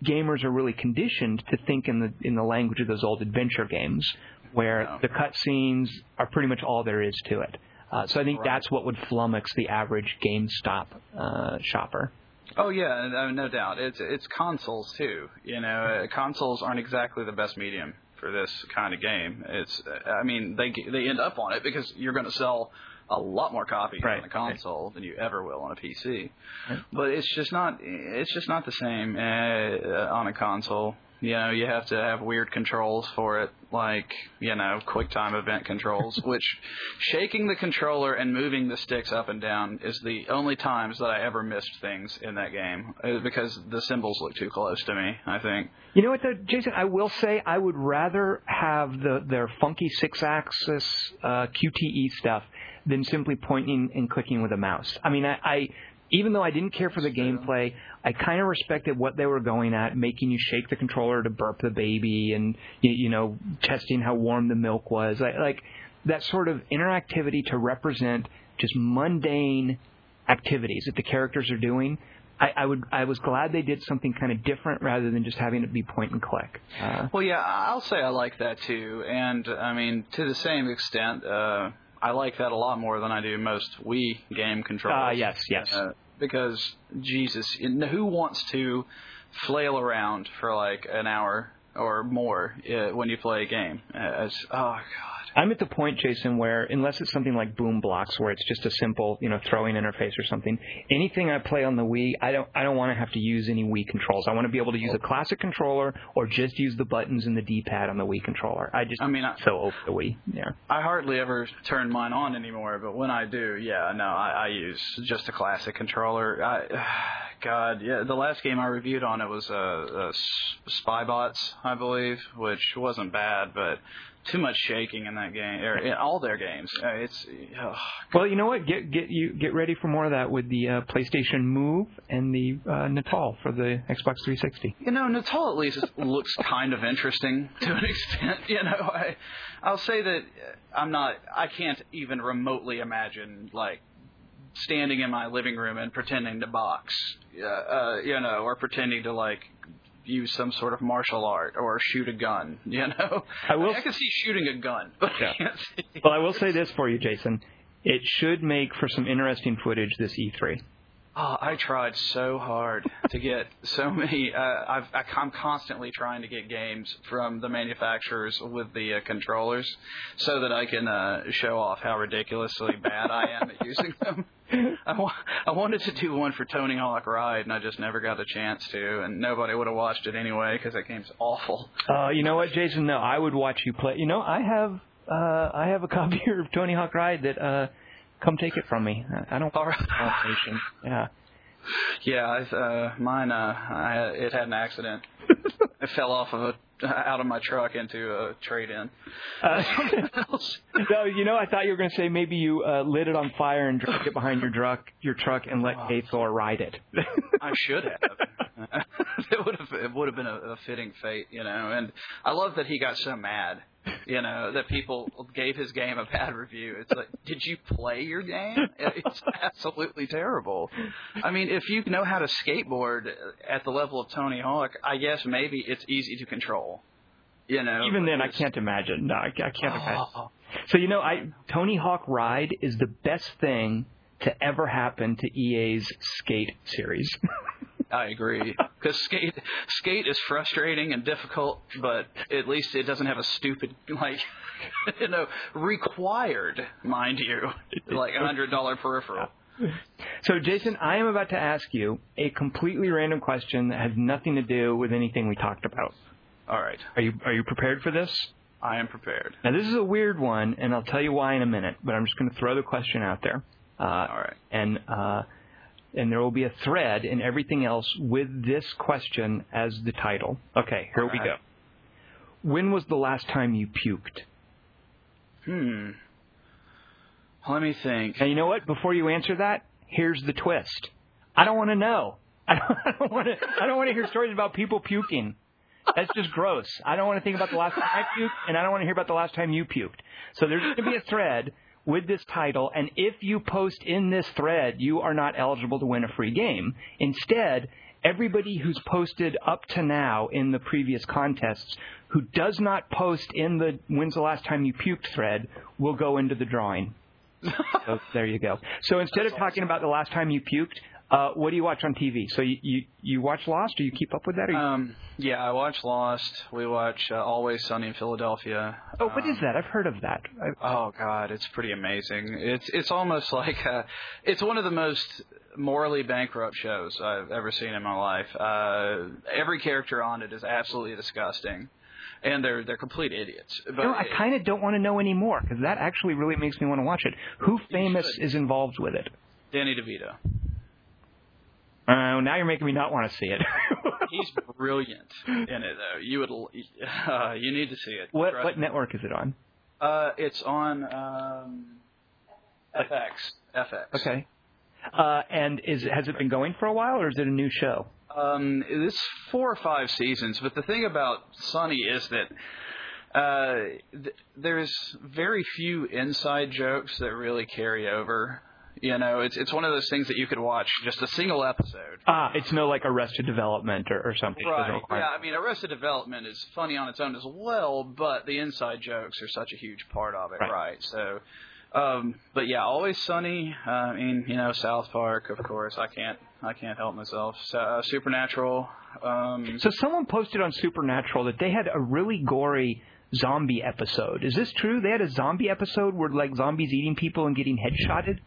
gamers are really conditioned to think in the in the language of those old adventure games, where No. the cut scenes are pretty much all there is to it. Uh, so I think Right. that's what would flummox the average GameStop uh, shopper. Oh yeah, no, no doubt. It's it's consoles too. You know, uh, consoles aren't exactly the best medium for this kind of game. It's, uh, I mean, they they end up on it because you're going to sell a lot more copies Right, on a console than you ever will on a PC. Right. But it's just not it's just not the same uh, on a console. You know, you have to have weird controls for it. Like you know QuickTime event controls, [laughs] which shaking the controller and moving the sticks up and down is the only times that I ever missed things in that game uh, because the symbols look too close to me. I think. You know what, though, Jason? I will say I would rather have the their funky Sixaxis uh, QTE stuff than simply pointing and clicking with a mouse. I mean, I, I even though I didn't care for the gameplay, I kind of respected what they were going at, making you shake the controller to burp the baby, and you, you know, testing how warm the milk was. I, like that sort of interactivity to represent just mundane activities that the characters are doing. I, I would I was glad they did something kind of different rather than just having it be point and click. Uh, well, yeah, I'll say I like that too, and I mean to the same extent. Uh, I like that a lot more than I do most Wii game controllers. Uh, yes, yes. Uh, because Jesus, who wants to flail around for like an hour or more uh, when you play a game? Uh, oh god. I'm at the point, Jason, where unless it's something like Boom Blox, where it's just a simple, you know, throwing interface or something, anything I play on the Wii, I don't, I don't want to have to use any Wii controls. I want to be able to use a classic controller or just use the buttons and the D-pad on the Wii controller. I just, I mean, I, so over the Wii. Yeah. I hardly ever turn mine on anymore, but when I do, yeah, no, I, I use just a classic controller. I, [sighs] God, yeah, the last game I reviewed on it was uh, uh, Spyborgs, I believe, which wasn't bad, but too much shaking in that game or in all their games. Uh, it's oh, well, you know what? Get get you get ready for more of that with the uh, PlayStation Move and the uh, Natal for the Xbox 360. You know, Natal at least [laughs] looks kind of interesting to an extent. [laughs] You know, I I'll say that I'm not. I can't even remotely imagine like standing in my living room and pretending to box, uh, uh, you know, or pretending to like use some sort of martial art or shoot a gun. [laughs] You know, I will. I, can see shooting a gun, but yeah. I can't see. Well, I will say this for you, Jason. It should make for some interesting footage this E3. Oh, I tried so hard to get so many. Uh, I've, I'm constantly trying to get games from the manufacturers with the uh, controllers, so that I can uh, show off how ridiculously bad I am at using [laughs] them. I, wa- I wanted to do one for Tony Hawk Ride, and I just never got the chance to, and nobody would have watched it anyway because that game's awful. Uh, you know what, Jason? No, I would watch you play. You know, I have uh, I have a [laughs] copy of Tony Hawk Ride that. Uh, come take it from me. I don't want [laughs] right. Yeah. Yeah, I, uh, mine. Uh, I, it had an accident. [laughs] it fell off of a out of my truck into a trade-in. Uh, [laughs] no, you know, I thought you were going to say maybe you uh, lit it on fire and dragged it behind your truck, your truck, and let oh. Thor ride it. I should have. it would have. It would have been a, a fitting fate, you know. And I love that he got so mad you know, that people gave his game a bad review. It's like, did you play your game? It's absolutely terrible. I mean, if you know how to skateboard at the level of Tony Hawk, I guess maybe it's easy to control. You know, even then, I can't imagine. No, I, I can't oh. imagine. So you know, I Tony Hawk Ride is the best thing to ever happen to EA's Skate series. [laughs] I agree [laughs] because skate skate is frustrating and difficult, but at least it doesn't have a stupid [laughs] like [laughs] you know required, mind you, like a hundred dollar peripheral. So, Jason, I am about to ask you a completely random question that has nothing to do with anything we talked about. All right. Are you are you prepared for this? I am prepared. Now, this is a weird one, and I'll tell you why in a minute. But I'm just going to throw the question out there. Uh, All right. And uh, and there will be a thread and everything else with this question as the title. Okay, here All we right. go. When was the last time you puked? Hmm. Let me think. And you know what? Before you answer that, here's the twist. I don't want to know. [laughs] I don't want to. I don't want to hear stories about people puking. That's just gross. I don't want to think about the last time I puked, and I don't want to hear about the last time you puked. So there's going to be a thread with this title, and if you post in this thread, you are not eligible to win a free game. Instead, everybody who's posted up to now in the previous contests who does not post in the when's the last time you puked thread will go into the drawing. [laughs] so there you go. So instead That's of talking awesome. about the last time you puked, uh, what do you watch on TV? So you, you you watch Lost? Do you keep up with that? Um, yeah, I watch Lost. We watch uh, Always Sunny in Philadelphia. Oh, what um, is that? I've heard of that. I've... Oh God, it's pretty amazing. It's it's almost like uh, it's one of the most morally bankrupt shows I've ever seen in my life. Uh, every character on it is absolutely disgusting. and they're they're complete idiots. But You know, I kind of don't want to know anymore because that actually really makes me want to watch it. Who famous is involved with it? Danny DeVito, Uh, now you're making me not want to see it. [laughs] he's [laughs] brilliant in it though. You would uh, you need to see it. what Trust what me. network is it on? Uh, it's on um, FX. FX. Okay. Uh, and is has it been going for a while, or is it a new show? Um, it's four or five seasons, but the thing about Sunny is that uh, th- there's very few inside jokes that really carry over. You know, it's it's one of those things that you could watch just a single episode. Ah, it's no like Arrested Development or, or something. Right. Yeah. I mean, Arrested Development is funny on its own as well, but the inside jokes are such a huge part of it, Right. right? So, um, but yeah, always sunny. Uh, I mean, you know, South Park, of course. I can't, I can't help myself. So, uh, Supernatural. Um, So someone posted on Supernatural that they had a really gory zombie episode. Is this true? They had a zombie episode where like zombies eating people and getting headshotted.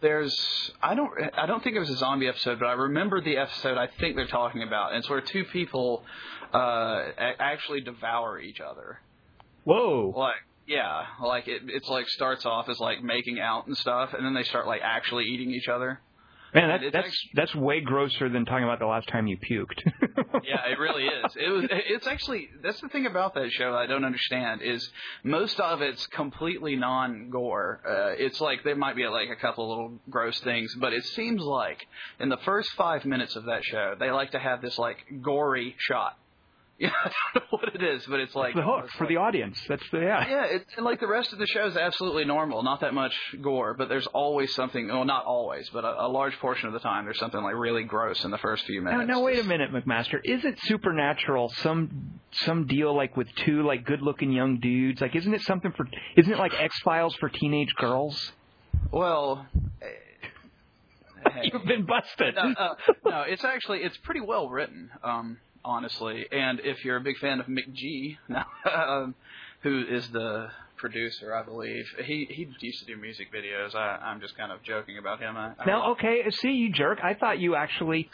There's, I don't, I don't think it was a zombie episode, but I remember the episode. I think they're talking about, and it's where two people uh, a- actually devour each other. Whoa! Like, yeah, like it, it's like starts off as like making out and stuff, and then they start like actually eating each other. Man, that, that's actually- that's way grosser than talking about the last time you puked. [laughs] Yeah, it really is. It was. It's actually that's the thing about that show I don't understand is most of it's completely non-gore. Uh, it's like there might be like a couple little gross things, but it seems like in the first five minutes of that show they like to have this like gory shot. [laughs] Yeah, I don't know what it is, but it's like the hook it's for like- the audience. That's the yeah. Yeah, it's and like the rest of the show is absolutely normal. Not that much gore, but there's always something. Well, not always, but a, a large portion of the time, there's something like really gross in the first few minutes. now wait a minute, McMaster. Is it supernatural? Some some deal like with two like good-looking young dudes? Like, isn't it something for? Isn't it like X Files for teenage girls? Well, [laughs] eh, hey. You've been busted. no, uh, no, it's actually it's pretty well written, um, honestly. And if you're a big fan of McG, [laughs] um, who is the producer, I believe he he used to do music videos. I, I'm just kind of joking about him. I, I Now, okay, see you jerk. I thought you actually.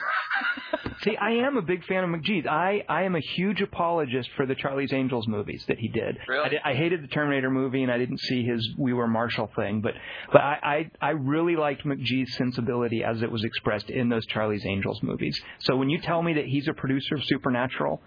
[laughs] see, I am a big fan of McG's. I I am a huge apologist for the Charlie's Angels movies that he did. Really? I, did, I hated the Terminator movie, and I didn't see his We Were Marshall thing. But but I I, I really liked McG's sensibility as it was expressed in those Charlie's Angels movies. So when you tell me that he's a producer of Supernatural,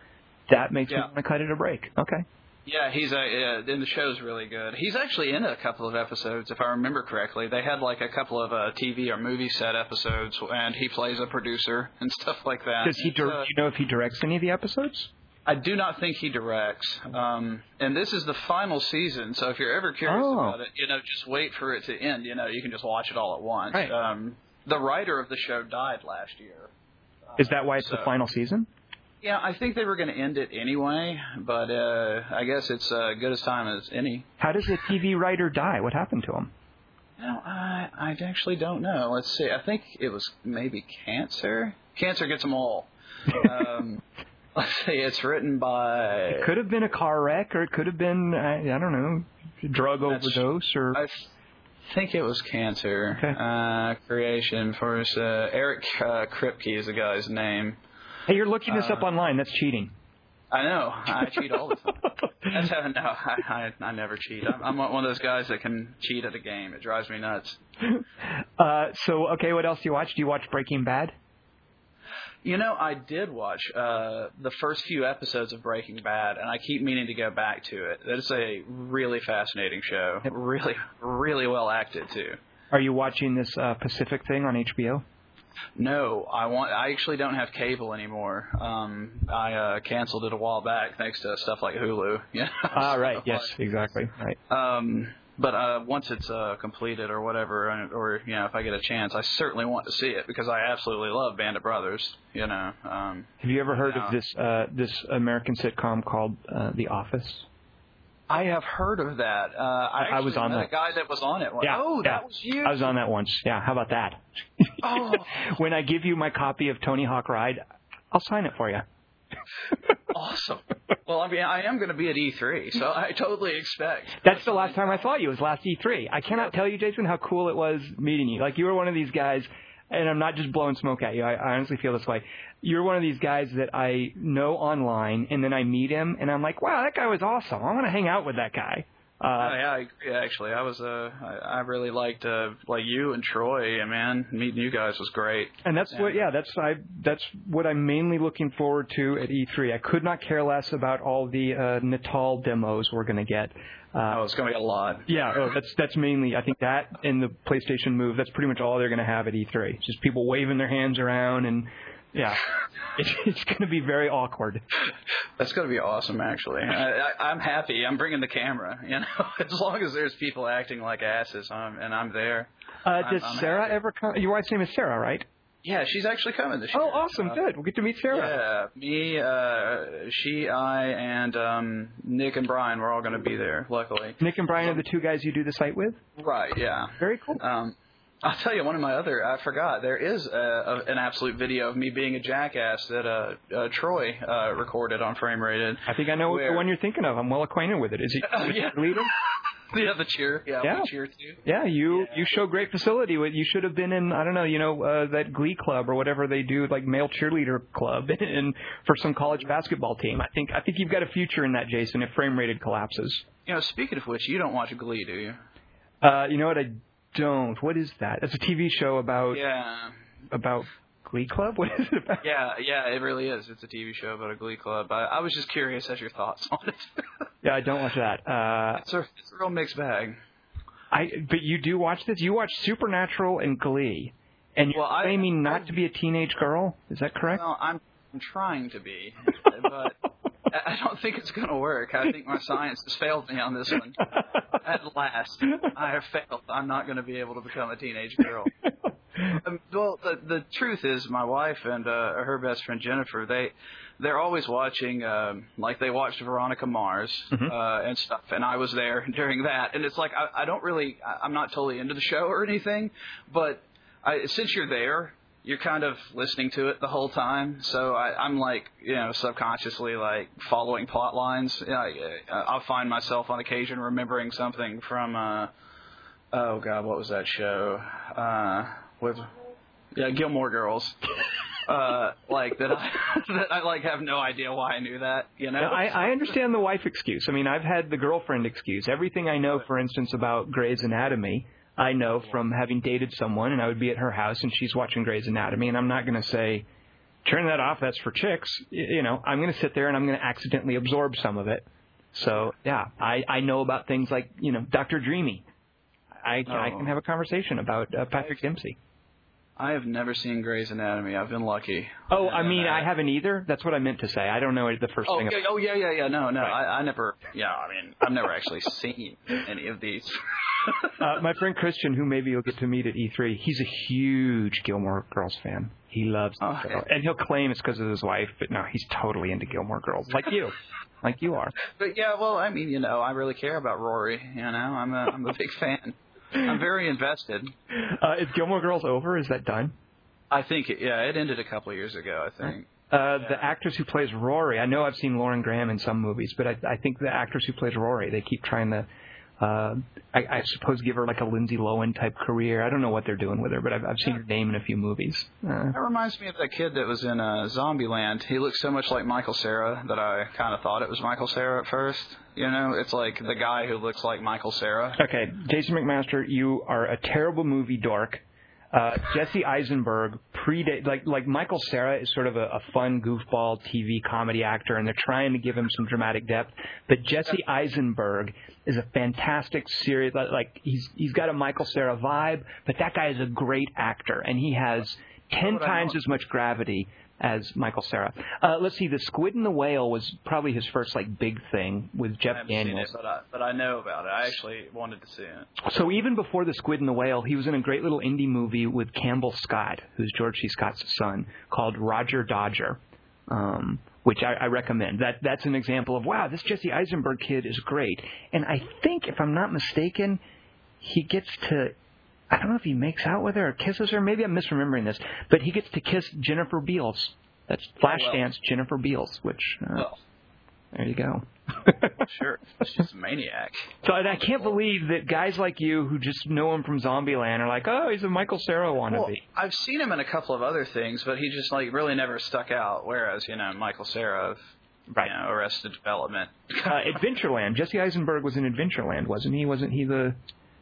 that makes me want to cut it a break. Okay. Yeah, he's a uh, and the show's really good. He's actually in a couple of episodes, if I remember correctly. They had like a couple of uh, TV or movie set episodes, and he plays a producer [laughs] and stuff like that. Does he? Dir- uh, do you know if he directs any of the episodes? I do not think he directs. Um, and this is the final season, so if you're ever curious Oh. about it, you know, just wait for it to end. You know, you can just watch it all at once. Right. Um, the writer of the show died last year. Is that why it's the final season? Yeah, I think they were going to end it anyway, but uh, I guess it's uh, good as time as any. How does the TV writer die? What happened to him? No, I I actually don't know. Let's see. I think it was maybe cancer. Cancer gets them all. um, [laughs] let's see. It's written by. It could have been a car wreck, or it could have been I, I don't know, drug That's- overdose, or I think it was cancer. Okay. Uh, creation for us. Uh, Eric uh, Kripke is the guy's name. Hey, you're looking this uh, up online. That's cheating. I know. I cheat all the time. [laughs] That's how, no, I, I I never cheat. I'm, I'm one of those guys that can cheat at a game. It drives me nuts. uh, so okay, what else do you watch? Do you watch Breaking Bad? You know, I did watch uh, the first few episodes of Breaking Bad, and I keep meaning to go back to it. It's a really fascinating show. Really, really well acted too. Are you watching this uh, Pacific thing on HBO? No, I want. I actually don't have cable anymore. Um, I uh, canceled it a while back thanks to stuff like Hulu. [laughs] Yeah. Ah, right. Yes, exactly. Right. Um, but uh, once it's uh, completed or whatever, or you know, if I get a chance, I certainly want to see it because I absolutely love Band of Brothers. You know. Um, Have you ever heard Yeah. of this uh, this American sitcom called uh, The Office? I have heard of that. Uh, I, I was on that. guy that was on it. Yeah, Oh, yeah. that was you. I was on that once. Yeah. How about that? Oh. [laughs] when I give you my copy of Tony Hawk Ride, I'll sign it for you. [laughs] awesome. Well, I mean, I am going to be at E3, so I totally expect. That's the last time I saw you. Was last E3. I cannot tell you, Jason, how cool it was meeting you. Like you were one of these guys. and I'm not just blowing smoke at you. I, I honestly feel this way. You're one of these guys that I know online, and then I meet him, and I'm like, wow, that guy was awesome. I want to hang out with that guy. Uh, Uh, yeah, I agree, actually, I was uh, I, I really liked uh, like you and Troy. And man, meeting you guys was great. And that's what, yeah, that's I, that's what I'm mainly looking forward to at E3. I could not care less about all the uh, Natal demos we're going to get. Uh, Oh, it's gonna be a lot. yeah, oh, that's that's mainly I think that and the PlayStation Move. That's pretty much all they're going to have at E3. Just people waving their hands around and yeah, [laughs] it's, it's going to be very awkward. That's gonna be awesome, actually. I, I, I'm happy. I'm bringing the camera. [laughs] You know, as long as there's people acting like asses, I'm, and I'm there. Uh, I'm- does I'm Sarah happy. ever come? Your wife's name is Sarah, right? Yeah, she's actually coming this year. Oh, awesome, Uh, good. We'll get to meet Sarah. Yeah, me, uh, she, I, and um, Nick and Brian were all going to be there. Luckily. Nick and Brian are the two guys you do the site with. Right. Yeah. Very cool. Um, I'll tell you one of my other. I forgot. There is a, a, an absolute video of me being a jackass that uh, uh, Troy uh, recorded on Frame Rated. I think I know Where? the one you're thinking of. I'm well acquainted with it. Is he [laughs] he yeah. the leader? [laughs] Yeah, the cheer. Yeah, Yeah. cheer too. Yeah, you you show great facility. With You should have been in I don't know, you know, uh, that Glee club or whatever they do, like male cheerleader club, [laughs] and for some college basketball team. I think I think you've got a future in that, Jason. If frame rated collapses. You know, speaking of which, you don't watch Glee, do you? Uh, you know what? I don't. What is that? It's a TV show about Yeah. about Glee club. [laughs] What is it about? Yeah, yeah, it really is. It's a TV show about a Glee club. I, I was just curious as your thoughts on it. [laughs] Yeah, I don't watch that. Uh, it's, a, it's a real mixed bag. I but you do watch this. You watch Supernatural and Glee, and you're Well, I- claiming not I- to be a teenage girl. Is that correct? Well, I'm, I'm trying to be, [laughs] but I don't think it's going to work. I think my science has failed me on this one. At last, I have failed. I'm not going to be able to become a teenage girl. Um, well, the the truth is, my wife and uh, her best friend Jennifer, they they're always watching. Um, like they watched Veronica Mars Mhm. uh, and stuff, and I was there [laughs] during that. And it's like I, I don't really, I, I'm not totally into the show or anything, but I, since you're there, you're kind of listening to it the whole time. So I, I'm like, you know, subconsciously like following plot lines. You know, I, I'll find myself on occasion remembering something from, uh, oh god, what was that show? Uh, with yeah, Gilmore Girls. [laughs] Uh, like that I [laughs] that I like have no idea why I knew that. You know, No, I, I understand the wife excuse. I mean, I've had the girlfriend excuse. Everything I know, for instance, about Grey's Anatomy, I know from having dated someone, and I would be at her house, and she's watching Grey's Anatomy, and I'm not going to say, turn that off, that's for chicks. You know, I'm going to sit there and I'm going to accidentally absorb some of it. So, yeah, I, I know about things like, you know, Dr. Dreamy. I, I Oh. can have a conversation about uh, Patrick Dempsey. I have never seen Grey's Anatomy. I've been lucky. Oh, I mean, uh, I haven't either. That's what I meant to say. I don't know the first Oh, thing. yeah, oh yeah, yeah, yeah. No, no, Right. I, I never. Yeah, I mean, I've never actually seen any of these. Uh, my friend Christian, who maybe you'll get to meet at E3, he's a huge Gilmore Girls fan. He loves Oh, okay. and he'll claim it's because of his wife, but no, he's totally into Gilmore Girls, like you, like you are. But yeah, well, I mean, you know, I really care about Rory. You know, I'm a, I'm a big fan. I'm very invested. Uh, is Gilmore Girls over? Is that done? I think, it, yeah, it ended a couple of years ago. I think. Uh, Yeah. The actress who plays Rory, I know I've seen Lauren Graham in some movies, but I, I think the actress who plays Rory, they keep trying to, uh, I, I suppose, give her like a Lindsay Lohan type career. I don't know what they're doing with her, but I've, I've seen her name in a few movies. Uh, That reminds me of that kid that was in uh, Zombieland. He looks so much like Michael Cera that I kind of thought it was Michael Cera at first. You know, it's like the guy who looks like Michael Cera. Okay, Jason McMaster, you are a terrible movie dork. Uh, Jesse Eisenberg predate like like Michael Cera is sort of a, a fun goofball TV comedy actor, and they're trying to give him some dramatic depth. But Jesse Eisenberg is a fantastic serious like he's he's got a Michael Cera vibe, but that guy is a great actor, and he has ten times as much gravity as Michael Cera. Uh, let's see, The Squid and the Whale was probably his first like big thing with Jeff Daniels. it, but I, but I know about it. I actually wanted to see it. So even before the Squid and the Whale, he was in a great little indie movie with Campbell Scott, who's George C. Scott's son, called Roger Dodger, um, which I, I recommend. That that's an example of wow, this Jesse Eisenberg kid is great. And I think, if I'm not mistaken, he gets to. I don't know if he makes out with her or kisses her. Maybe I'm misremembering this, but he gets to kiss Jennifer Beals. That's Flashdance Jennifer Beals, which uh, Well, there you go. [laughs] Sure, she's a maniac. so and I can't believe that guys like you who just know him from Zombieland are like, oh, he's a Michael Cera wannabe. Well, I've seen him in a couple of other things, but he just like really never stuck out. Whereas you know Michael Cera of Right. you know, Arrested Development. uh, Adventureland. Jesse Eisenberg was in Adventureland, wasn't he? Wasn't he the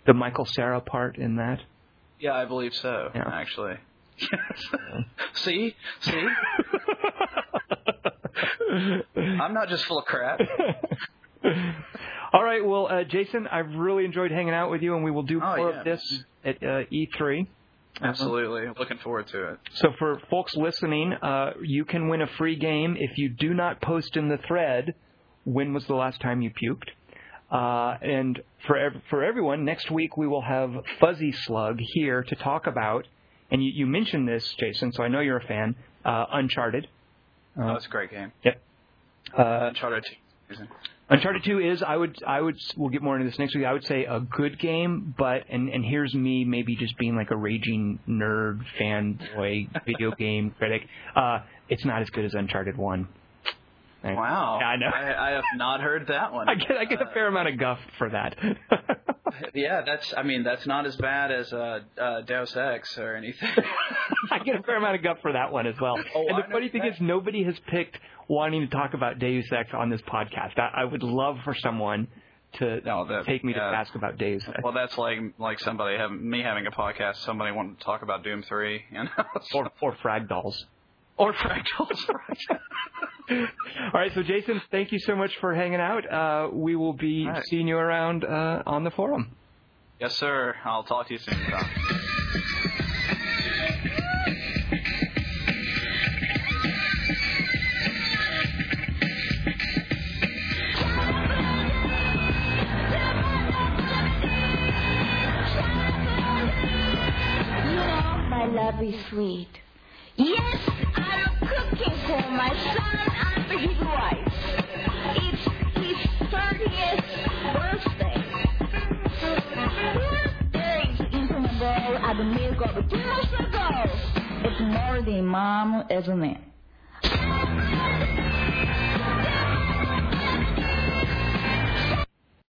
the Michael Cera part in that? Yeah, I believe so. Yeah. Actually. [laughs] see, see, I'm not just full of crap. [laughs] All right, well, uh, Jason, I've really enjoyed hanging out with you, and we will do Oh, more yeah. of this at uh, E3. Absolutely, looking forward to it. So for folks listening, uh, you can win a free game if you do not post in the thread when was the last time you puked. Uh, and for ev- for everyone, next week we will have Fuzzy Slug here to talk about. And you, you mentioned this, Jason, so I know you're a fan. Uh, Uncharted. Oh, it's a great game. Yep. Uh, Uncharted 2. Uncharted 2 is I would I would we'll get more into this next week. I would say a good game, but and and here's me maybe just being like a raging nerd fanboy [laughs] video game critic. Uh, it's not as good as Uncharted 1. I- Wow. Yeah, I know. I, I have not heard that one. I get I get a fair amount of guff for that. [laughs] Yeah, that's. I mean, that's not as bad as uh, uh, Deus Ex or anything. [laughs] I get a fair amount of guff for that one as well. Oh, and the know funny thing that. is, nobody has picked wanting to talk about Deus Ex on this podcast. I, I would love for someone to No, that- take me to yeah. task about Deus Ex. well, that's like like somebody having me having a podcast. Somebody wanting to talk about Doom Three, you know, or or frag dolls. Or fractals. [laughs] All right, so Jason, thank you so much for hanging out. Uh, we will be All right. seeing you around uh, on the forum. yes, sir. I'll talk to you soon. Tom. You know, my love is sweet. Yes, I'm cooking for my son and his wife. It's his 30th birthday. Into the bowl at the milk of two months ago. It's more than mom, isn't it?